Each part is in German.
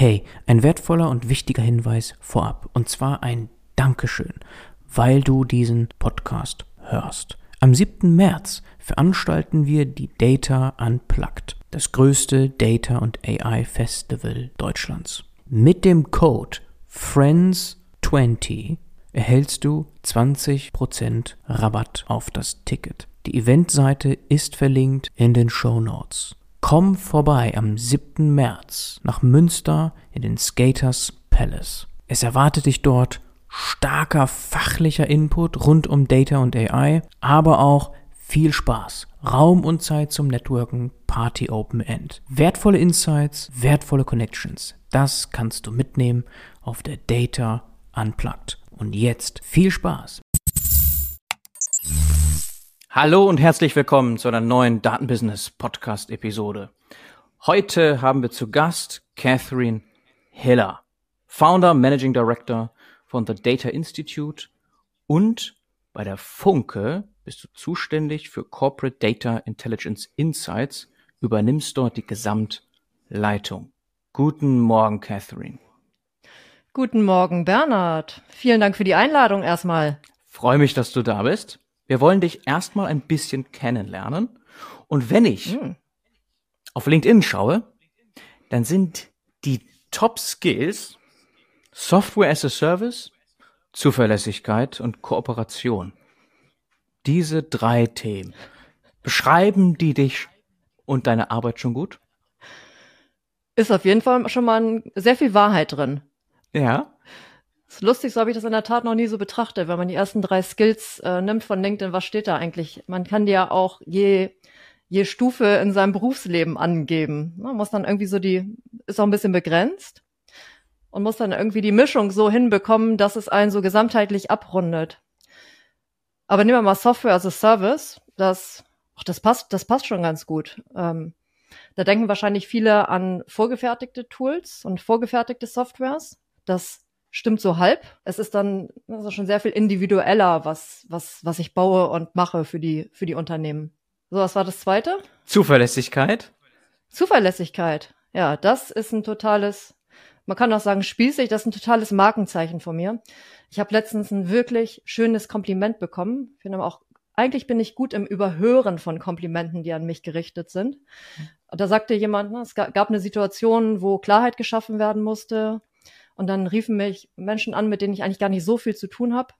Hey, ein wertvoller und wichtiger Hinweis vorab. Und zwar ein Dankeschön, weil du diesen Podcast hörst. Am 7. März veranstalten wir die Data Unplugged, das größte Data und AI Festival Deutschlands. Mit dem Code FRIENDS20 erhältst du 20% Rabatt auf das Ticket. Die Eventseite ist verlinkt in den Show Notes. Komm vorbei am 7. März nach Münster in den Skaters Palace. Es erwartet dich dort starker fachlicher Input rund um Data und AI, aber auch viel Spaß, Raum und Zeit zum Networken, Party Open End. Wertvolle Insights, wertvolle Connections. Das kannst du mitnehmen auf der Data Unplugged. Und jetzt viel Spaß. Hallo und herzlich willkommen zu einer neuen Datenbusiness Podcast Episode. Heute haben wir zu Gast Catherine Hiller, Founder, Managing Director von The Data Institute und bei der Funke bist du zuständig für Corporate Data Intelligence Insights, übernimmst dort die Gesamtleitung. Guten Morgen, Catherine. Guten Morgen, Bernhard. Vielen Dank für die Einladung erstmal. Freue mich, dass du da bist. Wir wollen dich erstmal ein bisschen kennenlernen. Und wenn ich hm. auf LinkedIn schaue, dann sind die Top Skills Software as a Service, Zuverlässigkeit und Kooperation. Diese drei Themen. Beschreiben die dich und deine Arbeit schon gut? Ist auf jeden Fall schon mal sehr viel Wahrheit drin. Ja. Ist lustig, so habe ich das in der Tat noch nie so betrachtet, wenn man die ersten drei Skills äh, nimmt von LinkedIn, was steht da eigentlich? Man kann die ja auch je, je Stufe in seinem Berufsleben angeben. Man muss dann irgendwie so die, ist auch ein bisschen begrenzt und muss dann irgendwie die Mischung so hinbekommen, dass es einen so gesamtheitlich abrundet. Aber nehmen wir mal Software as a Service, das, ach, das passt, das passt schon ganz gut. Ähm, da denken wahrscheinlich viele an vorgefertigte Tools und vorgefertigte Softwares. Das stimmt so halb. Es ist dann also schon sehr viel individueller, was, was, was ich baue und mache für die, für die Unternehmen. So, was war das zweite? Zuverlässigkeit. Zuverlässigkeit. Ja, das ist ein totales, man kann auch sagen spießig, das ist ein totales Markenzeichen von mir. Ich habe letztens ein wirklich schönes Kompliment bekommen. Ich finde auch, eigentlich bin ich gut im Überhören von Komplimenten, die an mich gerichtet sind. Da sagte jemand, ne, es gab eine Situation, wo Klarheit geschaffen werden musste und dann riefen mich Menschen an, mit denen ich eigentlich gar nicht so viel zu tun habe.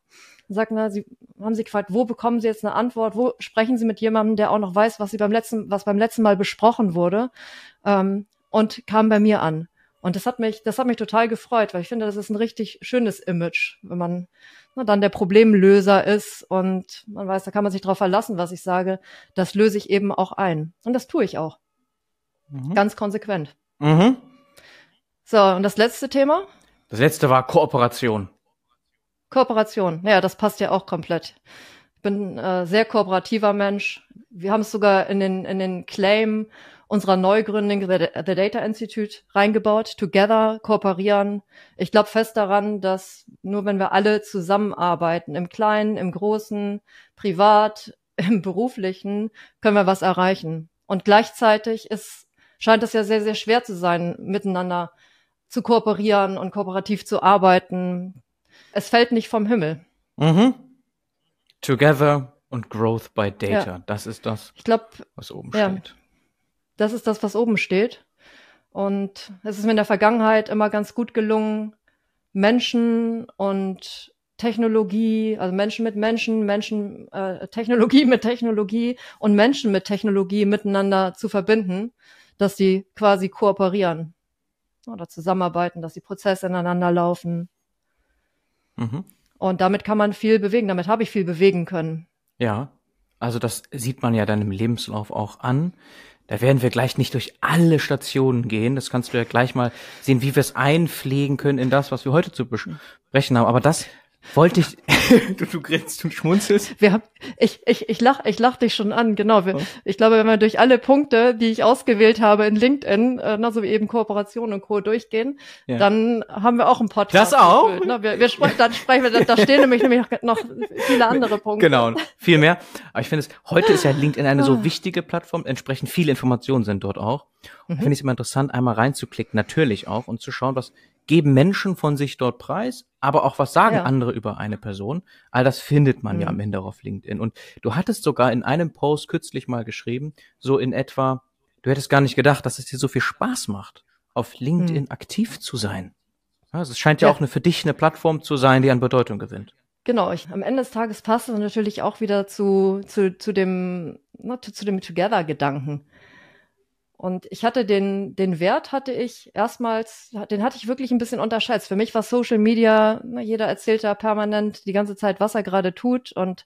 Und sagten, na, sie haben sie gefragt, wo bekommen sie jetzt eine Antwort? Wo sprechen sie mit jemandem, der auch noch weiß, was sie beim letzten, was beim letzten Mal besprochen wurde? Ähm, und kam bei mir an. Und das hat mich, das hat mich total gefreut, weil ich finde, das ist ein richtig schönes Image, wenn man na, dann der Problemlöser ist und man weiß, da kann man sich drauf verlassen, was ich sage. Das löse ich eben auch ein. Und das tue ich auch. Mhm. Ganz konsequent. Mhm. So, und das letzte Thema? Das letzte war Kooperation. Kooperation, ja, das passt ja auch komplett. Ich bin äh, sehr kooperativer Mensch. Wir haben es sogar in den, in den Claim unserer Neugründung The, Data Institute reingebaut. Together, kooperieren. Ich glaube fest daran, dass nur wenn wir alle zusammenarbeiten, im Kleinen, im Großen, privat, im Beruflichen, können wir was erreichen. Und gleichzeitig ist, scheint es ja sehr, sehr schwer zu sein, miteinander zu kooperieren und kooperativ zu arbeiten. Es fällt nicht vom Himmel. Mhm. Together und Growth by Data. Ja. Das ist das, ich glaub, was oben ja, steht. Das ist das, was oben steht. Und es ist mir in der Vergangenheit immer ganz gut gelungen, Menschen und Technologie, also Menschen mit Menschen, Menschen, äh, Technologie mit Technologie und Menschen mit Technologie miteinander zu verbinden, dass sie quasi kooperieren oder zusammenarbeiten, dass die Prozesse ineinander laufen. Mhm. Und damit kann man viel bewegen. Damit habe ich viel bewegen können. Ja, also das sieht man ja dann im Lebenslauf auch an. Da werden wir gleich nicht durch alle Stationen gehen. Das kannst du ja gleich mal sehen, wie wir es einpflegen können in das, was wir heute zu besprechen haben. Aber das wollte ich, du, du grinst und schmunzelst. Wir haben, ich, ich, ich lach, ich lach dich schon an, genau. Wir, oh. Ich glaube, wenn wir durch alle Punkte, die ich ausgewählt habe in LinkedIn, äh, na, so wie eben Kooperation und Co. durchgehen, ja. dann haben wir auch einen Podcast. Das auch? Gefüllt, ne? wir, wir sprechen, dann sprechen wir, da stehen nämlich, nämlich noch viele andere Punkte. Genau, viel mehr. Aber ich finde es, heute ist ja LinkedIn eine so ah. wichtige Plattform, entsprechend viele Informationen sind dort auch. Mhm. Finde ich es immer interessant, einmal reinzuklicken, natürlich auch, und zu schauen, was geben Menschen von sich dort preis, aber auch was sagen ja. andere über eine Person. All das findet man mhm. ja am Ende auf LinkedIn. Und du hattest sogar in einem Post kürzlich mal geschrieben, so in etwa, du hättest gar nicht gedacht, dass es dir so viel Spaß macht, auf LinkedIn mhm. aktiv zu sein. Also es scheint ja, ja, auch eine, für dich eine Plattform zu sein, die an Bedeutung gewinnt. Genau, ich, am Ende des Tages passt es natürlich auch wieder zu, zu, zu dem, na, zu, zu dem Together-Gedanken. Und ich hatte den, den Wert hatte ich erstmals, den hatte ich wirklich ein bisschen unterschätzt. Für mich war Social Media, jeder erzählt da permanent die ganze Zeit, was er gerade tut und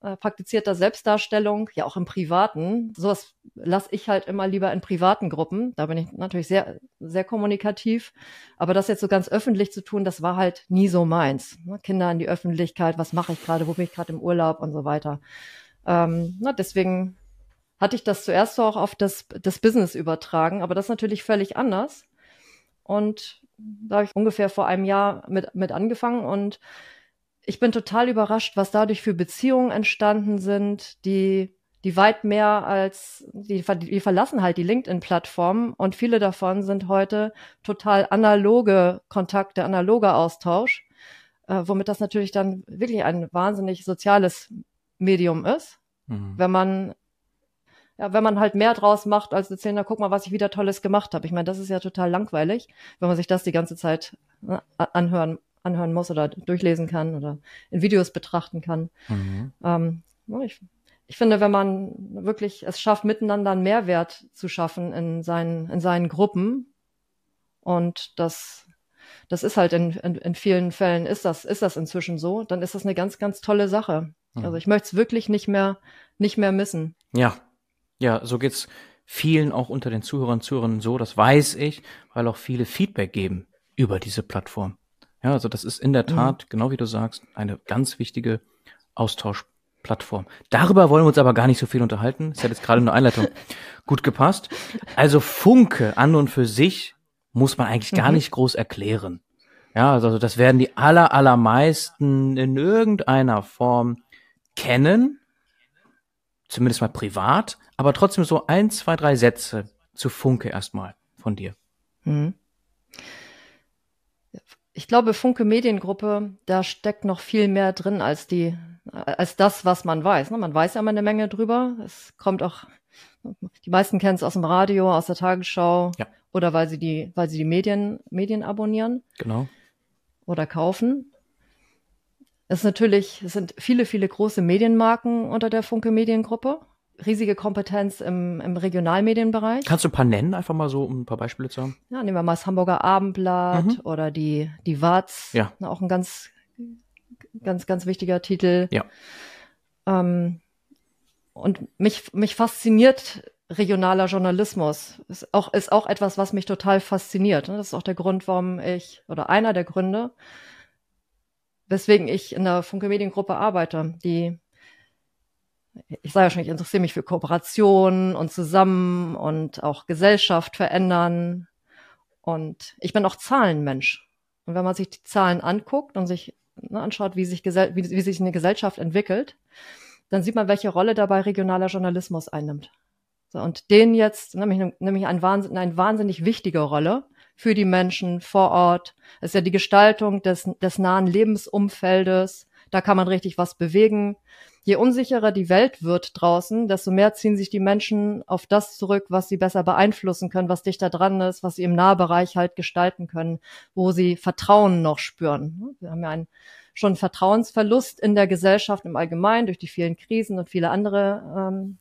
äh, praktiziert da Selbstdarstellung, ja auch im Privaten. Sowas lasse ich halt immer lieber in privaten Gruppen. Da bin ich natürlich sehr, sehr kommunikativ. Aber das jetzt so ganz öffentlich zu tun, das war halt nie so meins. Ne? Kinder in die Öffentlichkeit, was mache ich gerade, wo bin ich gerade im Urlaub und so weiter. Ähm, na, deswegen hatte ich das zuerst so auch auf das, das Business übertragen, aber das ist natürlich völlig anders. Und da habe ich ungefähr vor einem Jahr mit, mit angefangen und ich bin total überrascht, was dadurch für Beziehungen entstanden sind, die, die weit mehr als, die, die verlassen halt die LinkedIn-Plattform und viele davon sind heute total analoge Kontakte, analoger Austausch, äh, womit das natürlich dann wirklich ein wahnsinnig soziales Medium ist, mhm. wenn man ja, wenn man halt mehr draus macht, als erzählen, na guck mal, was ich wieder Tolles gemacht habe. Ich meine, das ist ja total langweilig, wenn man sich das die ganze Zeit ne, anhören, anhören muss oder durchlesen kann oder in Videos betrachten kann. Mhm. Ähm, ich, ich finde, wenn man wirklich es schafft, miteinander einen Mehrwert zu schaffen in seinen, in seinen Gruppen und das, das ist halt in, in, in vielen Fällen ist das, ist das inzwischen so, dann ist das eine ganz, ganz tolle Sache. Mhm. Also ich möchte es wirklich nicht mehr, nicht mehr missen. Ja, ja, so geht's vielen auch unter den Zuhörern und Zuhörern so, das weiß ich, weil auch viele Feedback geben über diese Plattform. Ja, also das ist in der mhm. Tat, mhm. genau wie du sagst, eine ganz wichtige Austauschplattform. Darüber wollen wir uns aber gar nicht so viel unterhalten. Es hat jetzt gerade eine Einleitung gut gepasst. Also Funke an und für sich muss man eigentlich gar mhm. nicht groß erklären. Ja, also das werden die aller, allermeisten in irgendeiner Form kennen, zumindest mal privat, aber trotzdem so ein, zwei, drei Sätze zu Funke erstmal von dir. Mhm. Ich glaube, Funke Mediengruppe, da steckt noch viel mehr drin als die, als das, was man weiß. Ne? Man weiß ja immer eine Menge drüber. Es kommt auch, die meisten kennen es aus dem Radio, aus der Tagesschau ja. oder weil sie die, weil sie die Medien, Medien abonnieren. Genau. Oder kaufen. Es ist natürlich, es sind viele, viele große Medienmarken unter der Funke Mediengruppe riesige Kompetenz im, im Regionalmedienbereich. Kannst du ein paar nennen, einfach mal so, um ein paar Beispiele zu haben? Ja, nehmen wir mal das Hamburger Abendblatt mhm. oder die, die Watz. Ja. Auch ein ganz, ganz, ganz wichtiger Titel. Ja. Ähm, und mich, mich fasziniert regionaler Journalismus. Ist auch, ist auch etwas, was mich total fasziniert. Das ist auch der Grund, warum ich, oder einer der Gründe, weswegen ich in der Funke Mediengruppe arbeite, die ich sage ja schon, ich interessiere mich für Kooperation und zusammen und auch Gesellschaft verändern. Und ich bin auch Zahlenmensch. Und wenn man sich die Zahlen anguckt und sich ne, anschaut, wie sich, wie, wie sich eine Gesellschaft entwickelt, dann sieht man, welche Rolle dabei regionaler Journalismus einnimmt. So, und den jetzt, nämlich, nämlich eine wahnsinnig wichtige Rolle für die Menschen vor Ort. Es ist ja die Gestaltung des, des nahen Lebensumfeldes. Da kann man richtig was bewegen je unsicherer die Welt wird draußen, desto mehr ziehen sich die Menschen auf das zurück, was sie besser beeinflussen können, was dichter dran ist, was sie im Nahbereich halt gestalten können, wo sie Vertrauen noch spüren. Wir haben ja einen schon Vertrauensverlust in der Gesellschaft im Allgemeinen durch die vielen Krisen und viele andere ähm,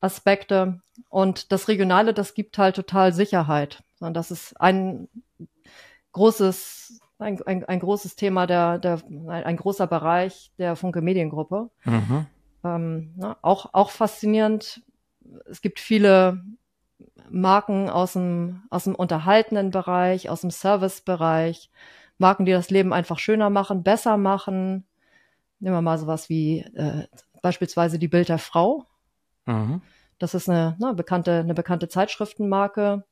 Aspekte. Und das Regionale, das gibt halt total Sicherheit. Und das ist ein großes ein, ein, ein großes Thema, der, der, ein, ein großer Bereich der Funke Mediengruppe. Mhm. Ähm, na, auch, auch faszinierend. Es gibt viele Marken aus dem, aus dem unterhaltenen Bereich, aus dem Servicebereich. Marken, die das Leben einfach schöner machen, besser machen. Nehmen wir mal sowas wie äh, beispielsweise die Bild der Frau. Mhm. Das ist eine, eine, bekannte, eine bekannte Zeitschriftenmarke,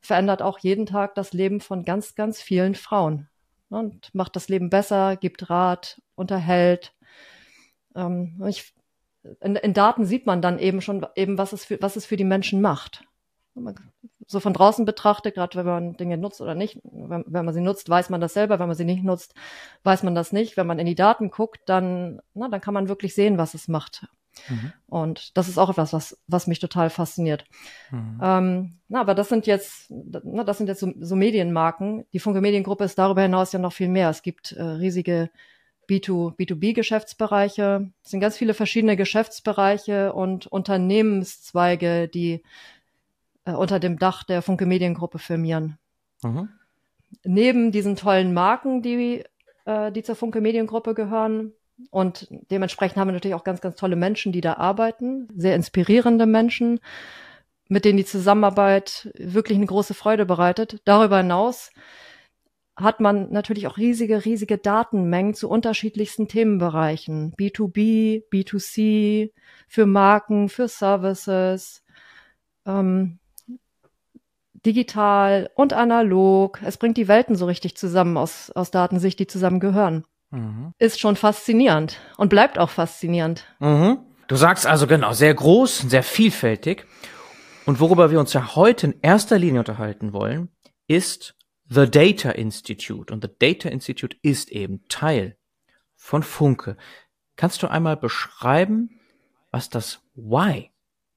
verändert auch jeden Tag das Leben von ganz, ganz vielen Frauen ne, und macht das Leben besser, gibt Rat, unterhält. Ähm, ich, in, in, Daten sieht man dann eben schon eben, was es für, was es für die Menschen macht. So von draußen betrachtet, gerade wenn man Dinge nutzt oder nicht, wenn, wenn, man sie nutzt, weiß man das selber, wenn man sie nicht nutzt, weiß man das nicht. Wenn man in die Daten guckt, dann, na, dann kann man wirklich sehen, was es macht. Mhm. Und das ist auch etwas, was, was mich total fasziniert. Mhm. Ähm, na, aber das sind jetzt, na, das sind jetzt so, so Medienmarken. Die Funke Mediengruppe ist darüber hinaus ja noch viel mehr. Es gibt äh, riesige B2, B2B-Geschäftsbereiche. Es sind ganz viele verschiedene Geschäftsbereiche und Unternehmenszweige, die äh, unter dem Dach der Funke Mediengruppe firmieren. Mhm. Neben diesen tollen Marken, die, äh, die zur Funke Mediengruppe gehören, und dementsprechend haben wir natürlich auch ganz, ganz tolle Menschen, die da arbeiten, sehr inspirierende Menschen, mit denen die Zusammenarbeit wirklich eine große Freude bereitet. Darüber hinaus hat man natürlich auch riesige, riesige Datenmengen zu unterschiedlichsten Themenbereichen. B2B, B2C, für Marken, für Services, ähm, digital und analog. Es bringt die Welten so richtig zusammen aus, aus Datensicht, die zusammengehören mhm. ist schon faszinierend und bleibt auch faszinierend. Mhm. Du sagst also genau, sehr groß, sehr vielfältig. Und worüber wir uns ja heute in erster Linie unterhalten wollen, ist The Data Institute. Und The Data Institute ist eben Teil von Funke. Kannst du einmal beschreiben, was das Why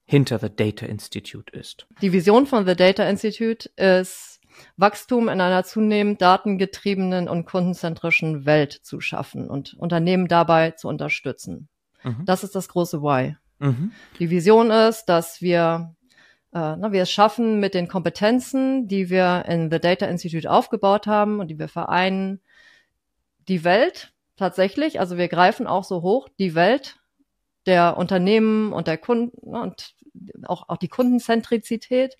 hinter The Data Institute ist? Die Vision von The Data Institute ist Wachstum in einer zunehmend datengetriebenen und kundenzentrischen Welt zu schaffen und Unternehmen dabei zu unterstützen. Mhm. Das ist das große Why. Mhm. Die Vision ist, dass wir äh, na, wir es schaffen, mit den Kompetenzen, die wir in The Data Institute aufgebaut haben und die wir vereinen, die Welt tatsächlich, also wir greifen auch so hoch, die Welt der Unternehmen und der Kunden und auch, auch die Kundenzentrizität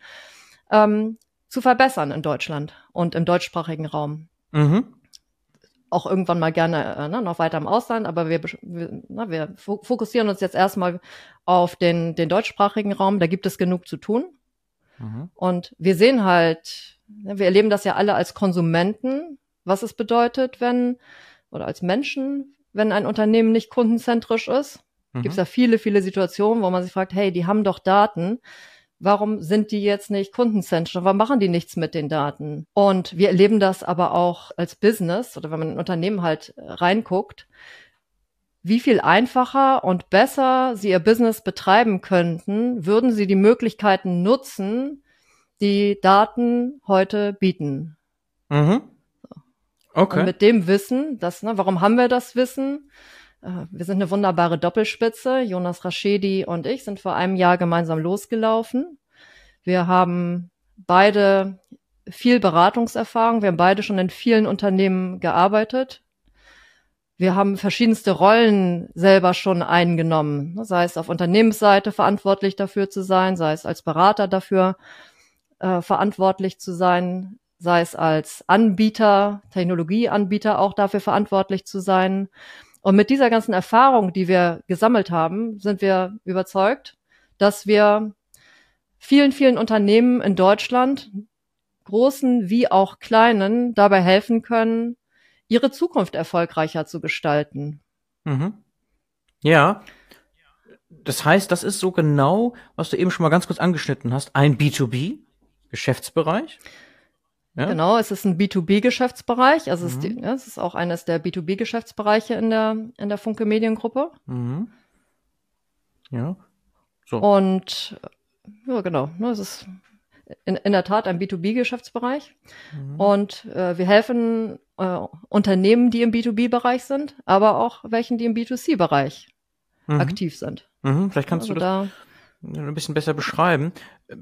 ähm, zu verbessern in Deutschland und im deutschsprachigen Raum. Mhm. Auch irgendwann mal gerne äh, ne, noch weiter im Ausland, aber wir, wir, na, wir fokussieren uns jetzt erstmal auf den, den deutschsprachigen Raum. Da gibt es genug zu tun. Mhm. Und wir sehen halt, wir erleben das ja alle als Konsumenten, was es bedeutet, wenn, oder als Menschen, wenn ein Unternehmen nicht kundenzentrisch ist. Mhm. Gibt es ja viele, viele Situationen, wo man sich fragt, hey, die haben doch Daten warum sind die jetzt nicht kundenzentrisch? Warum machen die nichts mit den Daten? Und wir erleben das aber auch als Business oder wenn man in ein Unternehmen halt äh, reinguckt, wie viel einfacher und besser sie ihr Business betreiben könnten, würden sie die Möglichkeiten nutzen, die Daten heute bieten. Mhm. Okay. Und mit dem Wissen, das, ne, warum haben wir das Wissen? Äh, wir sind eine wunderbare Doppelspitze. Jonas Raschedi und ich sind vor einem Jahr gemeinsam losgelaufen. Wir haben beide viel Beratungserfahrung. Wir haben beide schon in vielen Unternehmen gearbeitet. Wir haben verschiedenste Rollen selber schon eingenommen, sei es auf Unternehmensseite verantwortlich dafür zu sein, sei es als Berater dafür äh, verantwortlich zu sein, sei es als Anbieter, Technologieanbieter auch dafür verantwortlich zu sein. Und mit dieser ganzen Erfahrung, die wir gesammelt haben, sind wir überzeugt, dass wir vielen, vielen Unternehmen in Deutschland, großen wie auch kleinen, dabei helfen können, ihre Zukunft erfolgreicher zu gestalten. Mhm. Ja. Das heißt, das ist so genau, was du eben schon mal ganz kurz angeschnitten hast, ein B2B-Geschäftsbereich. Ja? Genau, es ist ein B2B-Geschäftsbereich. Also mhm. es, ist ja, es ist auch eines der B2B-Geschäftsbereiche in der, in der Funke Mediengruppe. Mhm. Ja. So. Und ja, genau. Ne, es ist in, in der Tat ein B2B-Geschäftsbereich. Mhm. Und äh, wir helfen äh, Unternehmen, die im B2B-Bereich sind, aber auch welchen, die im B2C-Bereich mhm. aktiv sind. Mhm. Vielleicht kannst also du das da ein bisschen besser beschreiben.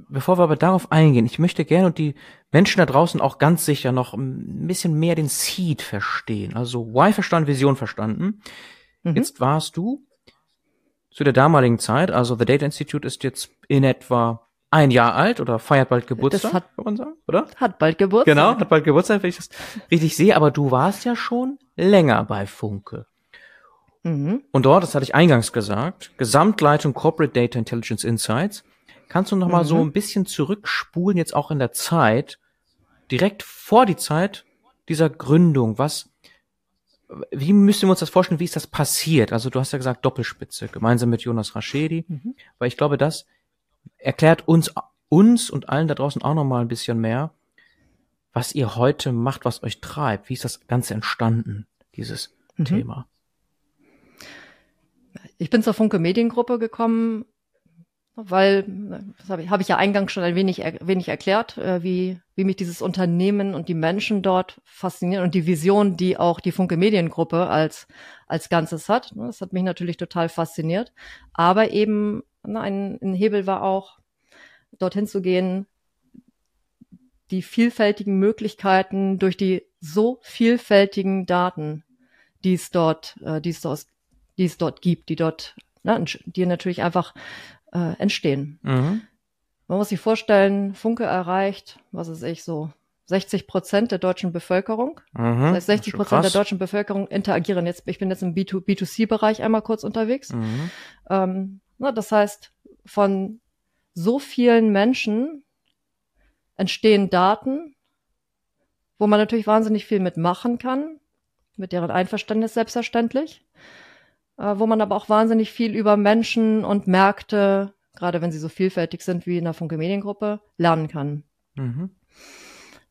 Bevor wir aber darauf eingehen, ich möchte gerne und die Menschen da draußen auch ganz sicher noch ein bisschen mehr den Seed verstehen. Also Why verstanden, Vision verstanden. Mhm. Jetzt warst du zu der damaligen Zeit, also The Data Institute ist jetzt in etwa ein Jahr alt oder feiert bald Geburtstag, Das hat- kann man sagen, oder? Hat bald Geburtstag. Genau, hat bald Geburtstag, wenn ich das richtig sehe. Aber du warst ja schon länger bei Funke. Mhm. Und dort, das hatte ich eingangs gesagt, Gesamtleitung Corporate Data Intelligence Insights. Kannst du noch mal Mhm. so ein bisschen zurückspulen, jetzt auch in der Zeit, direkt vor die Zeit dieser Gründung? Was, wie müssen wir uns das vorstellen? Wie ist das passiert? Also du hast ja gesagt Doppelspitze, gemeinsam mit Jonas Raschedi. Mhm. Weil ich glaube, das erklärt uns, uns und allen da draußen auch noch mal ein bisschen mehr, was ihr heute macht, was euch treibt. Wie ist das Ganze entstanden, dieses Mhm. Thema? Ich bin zur Funke Mediengruppe gekommen, weil, das habe ich, habe ich ja eingangs schon ein wenig, er- wenig erklärt, äh, wie, wie mich dieses Unternehmen und die Menschen dort faszinieren und die Vision, die auch die Funke Mediengruppe als, als Ganzes hat. Ne, Das hat mich natürlich total fasziniert. Aber eben ne, ein, ein Hebel war auch, dorthin zu gehen, die vielfältigen Möglichkeiten durch die so vielfältigen Daten, die es dort, äh, die es dort, die es dort gibt, die dort, ne, entsch- die natürlich einfach äh, entstehen. Mhm. Man muss sich vorstellen, Funke erreicht, was weiß ich, so 60 Prozent der deutschen Bevölkerung. Mhm. Das heißt, 60 Schon Prozent der deutschen Bevölkerung interagieren jetzt. Ich bin jetzt im B2, B2C-Bereich einmal kurz unterwegs. Mhm. Ähm, na, das heißt, von so vielen Menschen entstehen Daten, wo man natürlich wahnsinnig viel mitmachen kann, mit deren Einverständnis selbstverständlich, äh, wo man aber auch wahnsinnig viel über Menschen und Märkte, gerade wenn sie so vielfältig sind wie in der Funke Mediengruppe, lernen kann. Mhm.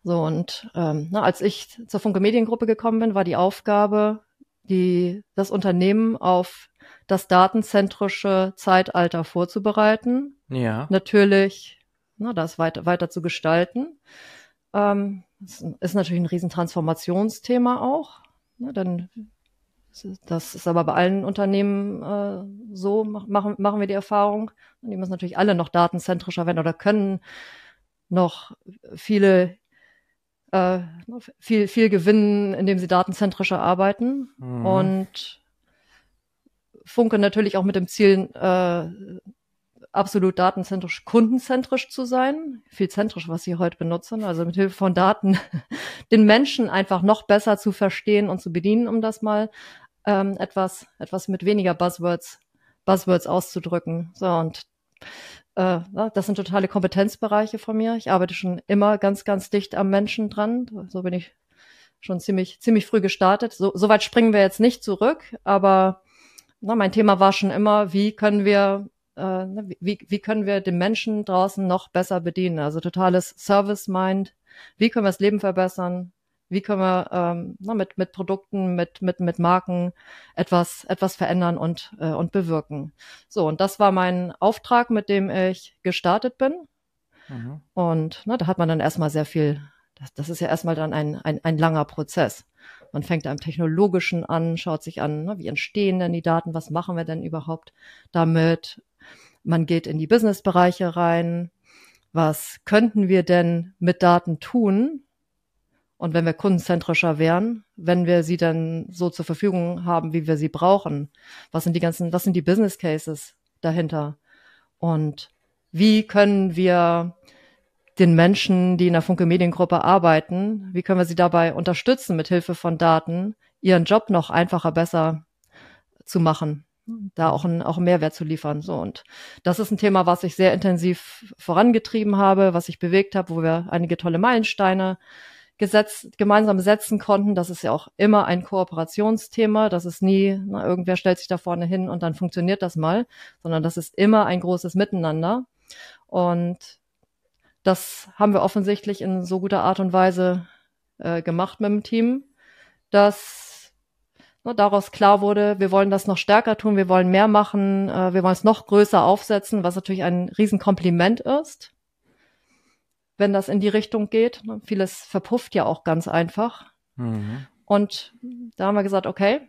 So, und ähm, na, als ich zur Funke Mediengruppe gekommen bin, war die Aufgabe, die, das Unternehmen auf das datenzentrische Zeitalter vorzubereiten. Ja. Natürlich, na, das weiter, weiter zu gestalten. Ähm, das ist natürlich ein Riesentransformationsthema auch. Ne, denn das ist aber bei allen Unternehmen äh, so, mach- machen, machen wir die Erfahrung. Die müssen natürlich alle noch datenzentrischer werden oder können noch viele äh, viel, viel gewinnen, indem sie datenzentrischer arbeiten. Mhm. Und Funke natürlich auch mit dem Ziel, äh, absolut datenzentrisch, kundenzentrisch zu sein. Viel zentrisch, was sie heute benutzen. Also mit Hilfe von Daten den Menschen einfach noch besser zu verstehen und zu bedienen, um das mal ähm, etwas, etwas mit weniger Buzzwords, Buzzwords auszudrücken. So, und äh, das sind totale Kompetenzbereiche von mir. Ich arbeite schon immer ganz, ganz dicht am Menschen dran. So bin ich schon ziemlich, ziemlich früh gestartet. So, so weit springen wir jetzt nicht zurück, aber na, mein Thema war schon immer, wie können wir, äh, wie, wie können wir den Menschen draußen noch besser bedienen? Also totales Service-Mind. Wie können wir das Leben verbessern? Wie können wir ähm, na, mit, mit Produkten, mit, mit, mit Marken etwas, etwas verändern und, äh, und bewirken? So, und das war mein Auftrag, mit dem ich gestartet bin. Mhm. Und ne, da hat man dann erstmal sehr viel, das, das ist ja erstmal dann ein, ein, ein langer Prozess. Man fängt am Technologischen an, schaut sich an, ne, wie entstehen denn die Daten, was machen wir denn überhaupt damit? Man geht in die Businessbereiche rein. Was könnten wir denn mit Daten tun? Und wenn wir kundenzentrischer wären, wenn wir sie dann so zur Verfügung haben, wie wir sie brauchen, was sind die ganzen, was sind die Business Cases dahinter? Und wie können wir den Menschen, die in der Funke Mediengruppe arbeiten, wie können wir sie dabei unterstützen, mit Hilfe von Daten, ihren Job noch einfacher, besser zu machen, da auch einen, auch einen Mehrwert zu liefern. So und das ist ein Thema, was ich sehr intensiv vorangetrieben habe, was ich bewegt habe, wo wir einige tolle Meilensteine gesetzt, gemeinsam setzen konnten. Das ist ja auch immer ein Kooperationsthema. Das ist nie, na, irgendwer stellt sich da vorne hin und dann funktioniert das mal, sondern das ist immer ein großes Miteinander. Und das haben wir offensichtlich in so guter Art und Weise äh, gemacht mit dem Team, dass na, daraus klar wurde, wir wollen das noch stärker tun, wir wollen mehr machen, äh, wir wollen es noch größer aufsetzen, was natürlich ein Riesenkompliment ist, wenn das in die Richtung geht. Ne, Vieles verpufft ja auch ganz einfach. Mhm. Und da haben wir gesagt, okay,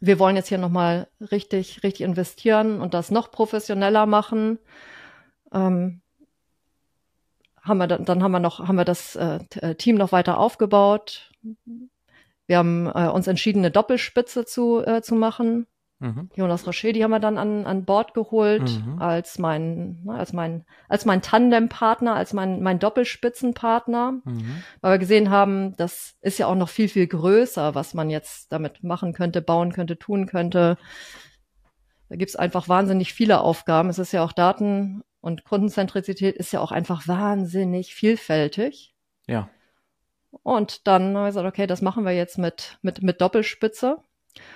wir wollen jetzt hier nochmal richtig, richtig investieren und das noch professioneller machen. Ähm, haben wir dann, dann haben wir noch, haben wir das äh, äh, Team noch weiter aufgebaut. Wir haben äh, uns entschieden, eine Doppelspitze zu, äh, zu machen. Mhm. Jonas Rocher, die haben wir dann an, an Bord geholt mhm. als mein, ne, als mein, als mein Tandempartner, als mein, mein Doppelspitzenpartner, mhm. weil wir gesehen haben, das ist ja auch noch viel, viel größer, was man jetzt damit machen könnte, bauen könnte, tun könnte. Da gibt's einfach wahnsinnig viele Aufgaben. Es ist ja auch Daten und Kundenzentrizität ist ja auch einfach wahnsinnig vielfältig. Ja. Und dann haben wir gesagt, okay, das machen wir jetzt mit, mit, mit Doppelspitze.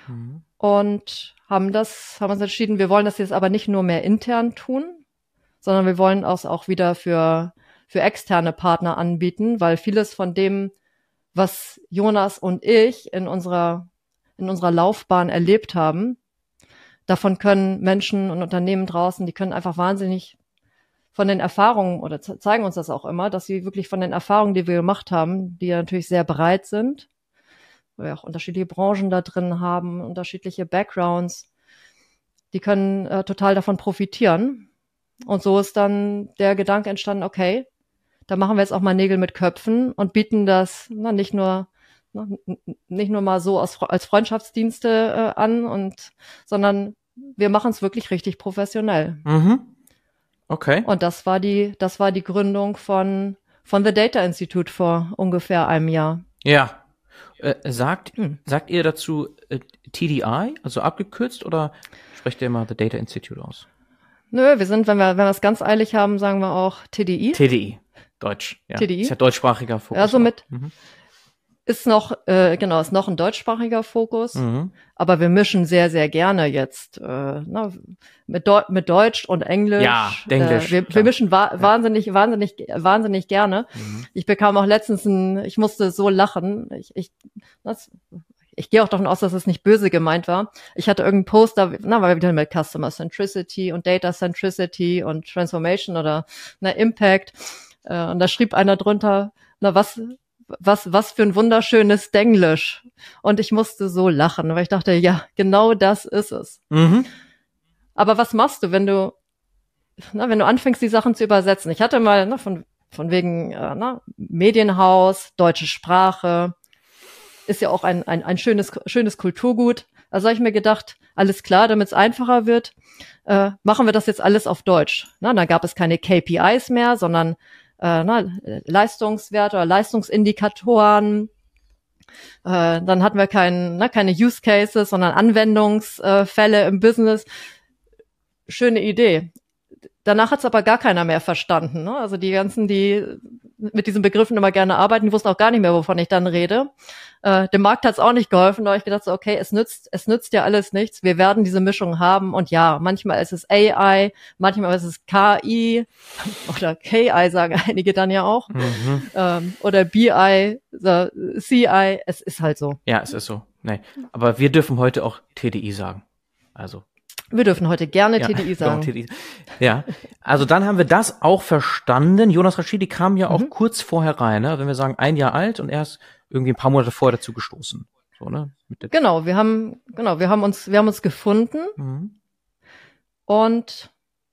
Mhm. Und haben das, haben uns entschieden, wir wollen das jetzt aber nicht nur mehr intern tun, sondern wir wollen es auch wieder für, für externe Partner anbieten, weil vieles von dem, was Jonas und ich in unserer, in unserer Laufbahn erlebt haben, davon können Menschen und Unternehmen draußen, die können einfach wahnsinnig von den Erfahrungen oder zeigen uns das auch immer, dass sie wirklich von den Erfahrungen, die wir gemacht haben, die ja natürlich sehr breit sind, weil wir auch unterschiedliche Branchen da drin haben, unterschiedliche Backgrounds. Die können äh, total davon profitieren. Und so ist dann der Gedanke entstanden, okay, da machen wir jetzt auch mal Nägel mit Köpfen und bieten das na, nicht nur na, nicht nur mal so aus, als Freundschaftsdienste äh, an und sondern wir machen es wirklich richtig professionell. Mhm. Okay. Und das war die das war die Gründung von von The Data Institute vor ungefähr einem Jahr. Ja, äh, sagt, hm. sagt ihr dazu äh, TDI, also abgekürzt, oder sprecht ihr immer The Data Institute aus? Nö, wir sind, wenn wir, wenn wir es ganz eilig haben, sagen wir auch TDI. TDI, Deutsch. Ja. TDI. Ist ja deutschsprachiger Fokus. Also mit, mhm ist noch, äh, genau, ist noch ein deutschsprachiger Fokus, mhm. aber wir mischen sehr, sehr gerne jetzt äh, na, mit, Deu mit Deutsch und Englisch. Ja, Englisch. Äh, wir, wir mischen wa ja. wahnsinnig, wahnsinnig, wahnsinnig gerne. Mhm. Ich bekam auch letztens ein, ich musste so lachen. Ich, ich, das, ich gehe auch davon aus, dass es nicht böse gemeint war. Ich hatte irgendein Poster, na, weil wir wieder mit Customer Centricity und Data Centricity und Transformation oder na, Impact. Äh, und da schrieb einer drunter, na, was, was, was für ein wunderschönes Denglisch. Und ich musste so lachen, weil ich dachte, ja, genau das ist es. Mhm. Aber was machst du, wenn du, na, wenn du anfängst, die Sachen zu übersetzen? Ich hatte mal, na, von, von wegen, äh, na, Medienhaus, deutsche Sprache, ist ja auch ein, ein, ein schönes, schönes Kulturgut. Also habe ich mir gedacht, alles klar, damit es einfacher wird, äh, machen wir das jetzt alles auf Deutsch. Na, da gab es keine KPIs mehr, sondern äh, na, Leistungswerte oder Leistungsindikatoren. Äh, dann hatten wir kein, na, keine Use Cases, sondern Anwendungsfälle im Business. Schöne Idee. Danach hat es aber gar keiner mehr verstanden. Ne? Also die ganzen, die mit diesen Begriffen immer gerne arbeiten, die wussten auch gar nicht mehr, wovon ich dann rede. Äh, dem Markt hat es auch nicht geholfen, da habe ich gedacht, so, okay, es nützt, es nützt ja alles nichts. Wir werden diese Mischung haben und ja, manchmal ist es AI, manchmal ist es KI oder KI sagen einige dann ja auch mhm. ähm, oder BI, so, CI. Es ist halt so. Ja, es ist so. Nee, aber wir dürfen heute auch TDI sagen. Also wir dürfen heute gerne ja, TDI sagen. TDI. Ja, also dann haben wir das auch verstanden. Jonas Rashidi kam ja auch mhm. kurz vorher rein, ne? wenn wir sagen ein Jahr alt und erst irgendwie ein paar Monate vorher dazu gestoßen. So, ne? genau, wir haben, genau, wir haben uns, wir haben uns gefunden mhm. und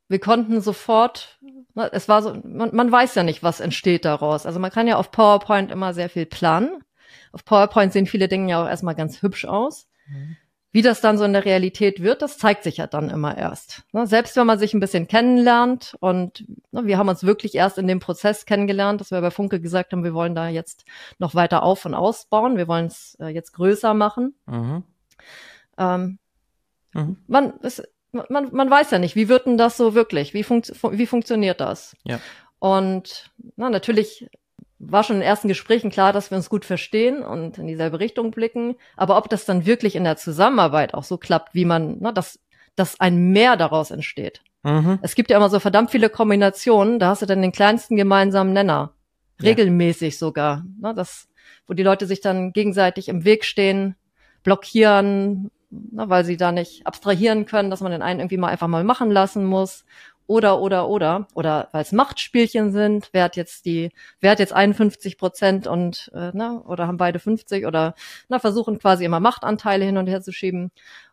wir konnten sofort, ne, es war so, man, man weiß ja nicht, was entsteht daraus. Also man kann ja auf PowerPoint immer sehr viel planen. Auf PowerPoint sehen viele Dinge ja auch erstmal ganz hübsch aus. Mhm. Wie das dann so in der Realität wird, das zeigt sich ja dann immer erst. Ne? Selbst wenn man sich ein bisschen kennenlernt und ne, wir haben uns wirklich erst in dem Prozess kennengelernt, dass wir bei Funke gesagt haben, wir wollen da jetzt noch weiter auf und ausbauen, wir wollen es äh, jetzt größer machen. Mhm. Ähm, mhm. Man, es, man, man weiß ja nicht, wie wird denn das so wirklich? Wie, funkt, wie funktioniert das? Ja. Und na, natürlich war schon in ersten Gesprächen klar, dass wir uns gut verstehen und in dieselbe Richtung blicken. Aber ob das dann wirklich in der Zusammenarbeit auch so klappt, wie man, na, dass, dass ein Mehr daraus entsteht. Mhm. Es gibt ja immer so verdammt viele Kombinationen, da hast du dann den kleinsten gemeinsamen Nenner. Regelmäßig ja. sogar. Na, das, wo die Leute sich dann gegenseitig im Weg stehen, blockieren, na, weil sie da nicht abstrahieren können, dass man den einen irgendwie mal einfach mal machen lassen muss oder oder oder oder weil es Machtspielchen sind, wer hat jetzt die, wer hat jetzt 51 Prozent und äh, na, oder haben beide 50 oder na, versuchen quasi immer Machtanteile hin und her zu schieben.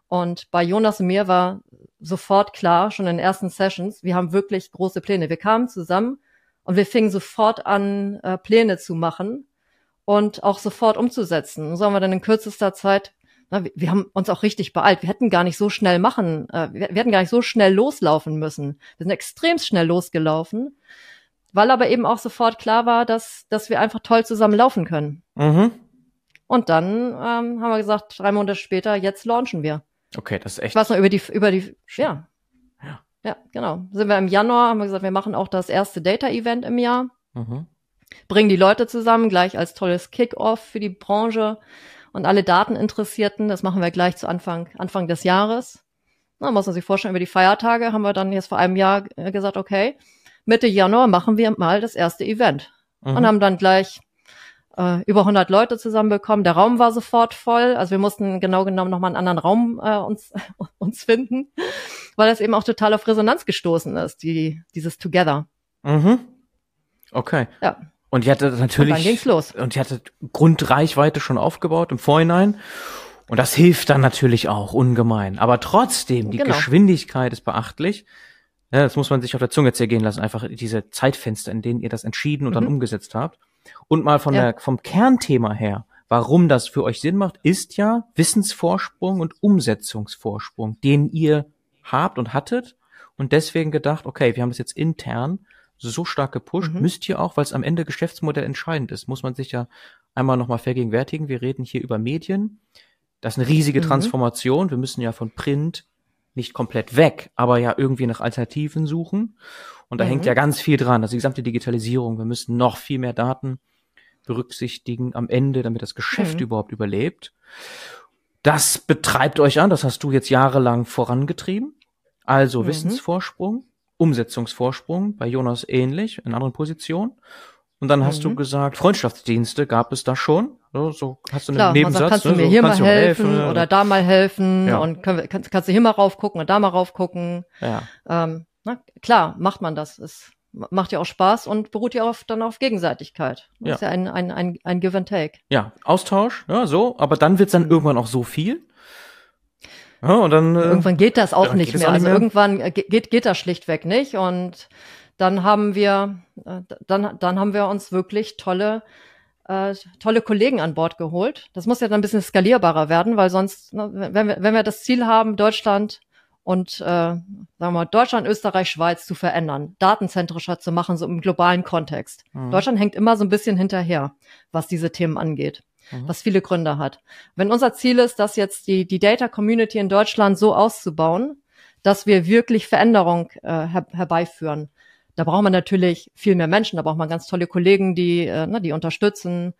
Und bei Jonas und mir war sofort klar, schon in den ersten Sessions, wir haben wirklich große Pläne. Wir kamen zusammen und wir fingen sofort an, äh, Pläne zu machen und auch sofort umzusetzen. So haben wir dann in kürzester Zeit na, wir, wir haben uns auch richtig beeilt. Wir hätten gar nicht so schnell machen, äh, wir, wir hätten gar nicht so schnell loslaufen müssen. Wir sind extrem schnell losgelaufen, weil aber eben auch sofort klar war, dass, dass wir einfach toll zusammen laufen können. Mhm. Und dann ähm, haben wir gesagt, drei Monate später, jetzt launchen wir. Okay, das ist echt. Weiß noch über die, über die, ja. Ja. Ja, genau. Sind wir im Januar, haben wir gesagt, wir machen auch das erste Data-Event im Jahr, Mhm. bringen die Leute zusammen, gleich als tolles Kick-Off für die Branche und alle Dateninteressierten. Das machen wir gleich zu Anfang, Anfang des Jahres. Na, muss man sich vorstellen, über die Feiertage haben wir dann jetzt vor einem Jahr äh, gesagt, okay, Mitte Januar machen wir mal das erste Event. Mhm. Und haben dann gleich äh, über 100 Leute zusammenbekommen. Der Raum war sofort voll. Also wir mussten genau genommen nochmal einen anderen Raum äh, uns, uns finden, weil das eben auch total auf Resonanz gestoßen ist, die, dieses Together. Mhm. Okay. Ja, Und ihr hattet natürlich. und dann ging's los. Und ihr hattet Grundreichweite schon aufgebaut im Vorhinein. Und das hilft dann natürlich auch ungemein. Aber trotzdem, die Genau. Geschwindigkeit ist beachtlich. Ja, das muss man sich auf der Zunge zergehen lassen. Einfach diese Zeitfenster, in denen ihr das entschieden und dann Mhm. umgesetzt habt. Und mal von Ja. der, vom Kernthema her, warum das für euch Sinn macht, ist ja Wissensvorsprung und Umsetzungsvorsprung, den ihr habt und hattet. Und deswegen gedacht, okay, wir haben das jetzt intern so stark gepusht, Mhm. müsst ihr auch, weil es am Ende Geschäftsmodell entscheidend ist, muss man sich ja einmal nochmal vergegenwärtigen. Wir reden hier über Medien. Das ist eine riesige Mhm. Transformation. Wir müssen ja von Print nicht komplett weg, aber ja irgendwie nach Alternativen suchen. Und da Mhm. hängt ja ganz viel dran. Also die gesamte Digitalisierung. Wir müssen noch viel mehr Daten berücksichtigen am Ende, damit das Geschäft Mhm. überhaupt überlebt. Das betreibt euch an. Das hast du jetzt jahrelang vorangetrieben. Also Mhm. Wissensvorsprung, Umsetzungsvorsprung, bei Jonas ähnlich, in anderen Positionen. Und dann hast du Mhm. gesagt, Freundschaftsdienste gab es da schon. So, so hast du einen Klar, Nebensatz. sagt, kannst du ne, mir so, hier mal du mir helfen ne? oder da mal helfen Ja. und können kannst, kannst du hier mal raufgucken und da mal raufgucken. Ja. Ähm, na, klar, macht man das. Es macht ja auch Spaß und beruht ja auf, dann auf Gegenseitigkeit. Das Ja. ist ja ein, ein, ein, ein Give and Take. ja, Austausch, ja, so, aber dann wird's dann Mhm. irgendwann auch so viel. Ja, und dann äh, Irgendwann geht das auch ja, nicht mehr. auch nicht also mehr. irgendwann äh, ge- geht, geht das schlichtweg nicht. Und dann haben wir, äh, dann, dann haben wir uns wirklich tolle, äh, tolle Kollegen an Bord geholt. Das muss ja dann ein bisschen skalierbarer werden, weil sonst, ne, wenn wir, wenn wir das Ziel haben, Deutschland und äh, sagen wir mal, Deutschland, Österreich, Schweiz zu verändern, datenzentrischer zu machen, so im globalen Kontext. Mhm. Deutschland hängt immer so ein bisschen hinterher, was diese Themen angeht, Mhm. was viele Gründe hat. Wenn unser Ziel ist, das jetzt die, die Data Community in Deutschland so auszubauen, dass wir wirklich Veränderung äh, her herbeiführen, da braucht man natürlich viel mehr Menschen, da braucht man ganz tolle Kollegen, die, äh, ne, die unterstützen.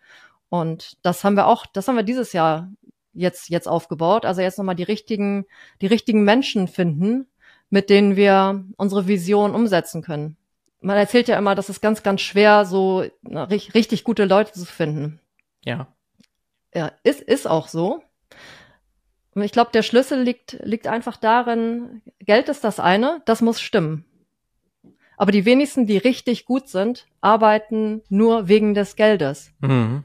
Und das haben wir auch, das haben wir dieses Jahr jetzt, jetzt aufgebaut. Also jetzt nochmal die richtigen, die richtigen Menschen finden, mit denen wir unsere Vision umsetzen können. Man erzählt ja immer, das ist ganz, ganz schwer, so na, ri- richtig gute Leute zu finden. ja. Ja, ist, ist auch so. Und ich glaube, der Schlüssel liegt, liegt einfach darin, Geld ist das eine, das muss stimmen. Aber die wenigsten, die richtig gut sind, arbeiten nur wegen des Geldes. Mhm.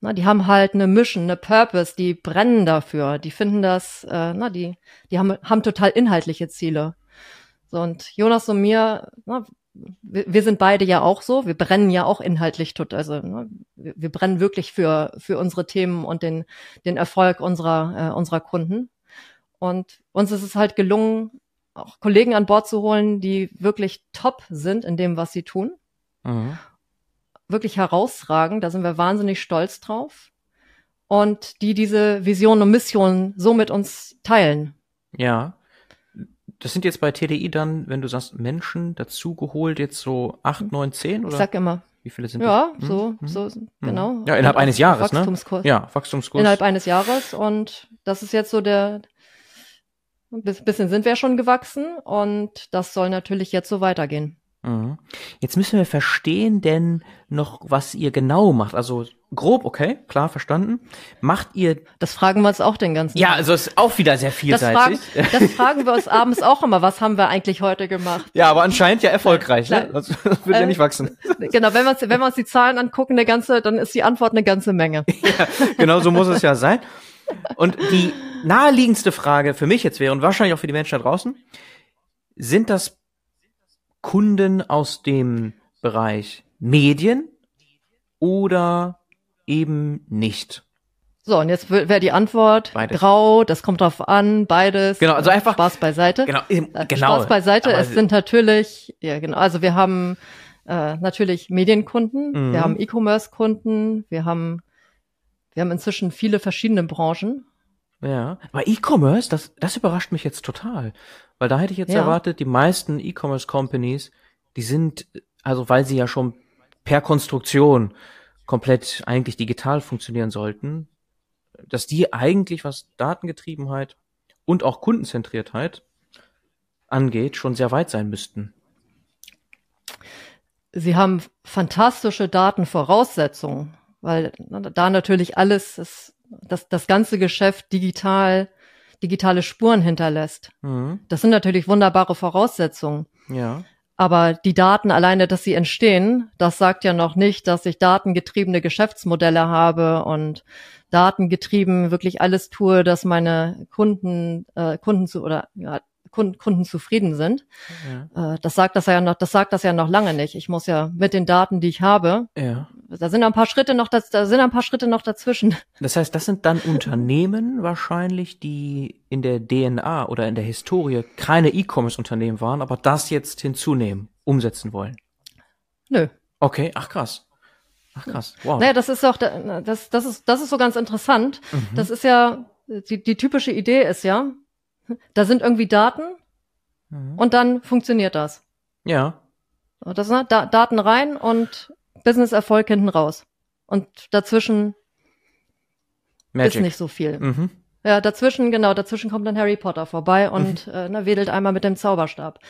Na, die haben halt eine Mission, eine Purpose, die brennen dafür, die finden das, äh, na, die, die haben, haben total inhaltliche Ziele. So, und Jonas und mir, na, wir, wir sind beide ja auch so, wir brennen ja auch inhaltlich tot, also ne, wir, wir brennen wirklich für, für unsere Themen und den, den Erfolg unserer, äh, unserer Kunden. Und uns ist es halt gelungen, auch Kollegen an Bord zu holen, die wirklich top sind in dem, was sie tun Mhm. wirklich herausragend. Da sind wir wahnsinnig stolz drauf. Und die diese Vision und Mission so mit uns teilen. Ja. Das sind jetzt bei TDI dann, wenn du sagst, Menschen dazugeholt, jetzt so acht, neun, zehn Ich oder sag immer, wie viele sind ja, das? so, Mhm. so, Mhm. genau. Ja, innerhalb eines Jahres, ne? Wachstumskurs. Ja, Wachstumskurs. Innerhalb eines Jahres. Und das ist jetzt so der, ein bisschen sind wir schon gewachsen und das soll natürlich jetzt so weitergehen. Mhm. Jetzt müssen wir verstehen, denn noch, was ihr genau macht. Also grob, okay, klar, verstanden. Macht ihr, Das fragen wir uns auch den ganzen ja, Tag. also ist auch wieder sehr Das fragen, vielseitig. das fragen wir uns abends auch immer. Was haben wir eigentlich heute gemacht? Ja, aber anscheinend ja erfolgreich, ne? Das das wird ja Äh, nicht wachsen. Genau, wenn wir uns, wenn wir uns die Zahlen angucken, eine ganze, dann ist die Antwort eine ganze Menge. Genau so muss es ja sein. Und die naheliegendste Frage für mich jetzt wäre, und wahrscheinlich auch für die Menschen da draußen, sind das Kunden aus dem Bereich Medien oder eben nicht? So, und jetzt wäre die Antwort Beides. grau, das kommt drauf an, beides. Genau, also einfach- Spaß beiseite. Genau, eben, Äh, genau. Spaß beiseite, es sind natürlich, ja genau, also wir haben äh, natürlich Medienkunden, Mhm. wir haben E-Commerce-Kunden, wir haben, wir haben inzwischen viele verschiedene Branchen. Ja, aber E-Commerce, das, das überrascht mich jetzt total. Weil da hätte ich jetzt Ja. erwartet, die meisten E-Commerce-Companies, die sind, also weil sie ja schon per Konstruktion komplett eigentlich digital funktionieren sollten, dass die eigentlich, was Datengetriebenheit und auch Kundenzentriertheit angeht, schon sehr weit sein müssten. Sie haben fantastische Datenvoraussetzungen, weil ne, da natürlich alles, ist, das, das ganze Geschäft digital, digitale Spuren hinterlässt. Mhm. Das sind natürlich wunderbare Voraussetzungen. Ja. Aber die Daten alleine, dass sie entstehen, das sagt ja noch nicht, dass ich datengetriebene Geschäftsmodelle habe und datengetrieben wirklich alles tue, dass meine Kunden, äh, Kunden zu oder ja, Kunden, Kunden zufrieden sind. Ja. Äh, das sagt das ja noch, das sagt das ja noch lange nicht. Ich muss ja mit den Daten, die ich habe, ja. da sind ein paar Schritte noch, das, da sind ein paar Schritte noch dazwischen. Das heißt, das sind dann Unternehmen wahrscheinlich, die in der DNA oder in der Historie keine E-Commerce-Unternehmen waren, aber das jetzt hinzunehmen, umsetzen wollen. Nö. Okay, ach krass. Ach krass. Wow. Naja, das ist doch, da- das, das ist, das ist so ganz interessant. Das ist ja, die, die typische Idee ist ja, da sind irgendwie Daten Mhm. und dann funktioniert das. Ja. Das ne, da, Daten rein und Business-Erfolg hinten raus. Und dazwischen Magic. ist nicht so viel. Mhm. Ja, dazwischen, genau, dazwischen kommt dann Harry Potter vorbei und äh, ne, wedelt einmal mit dem Zauberstab.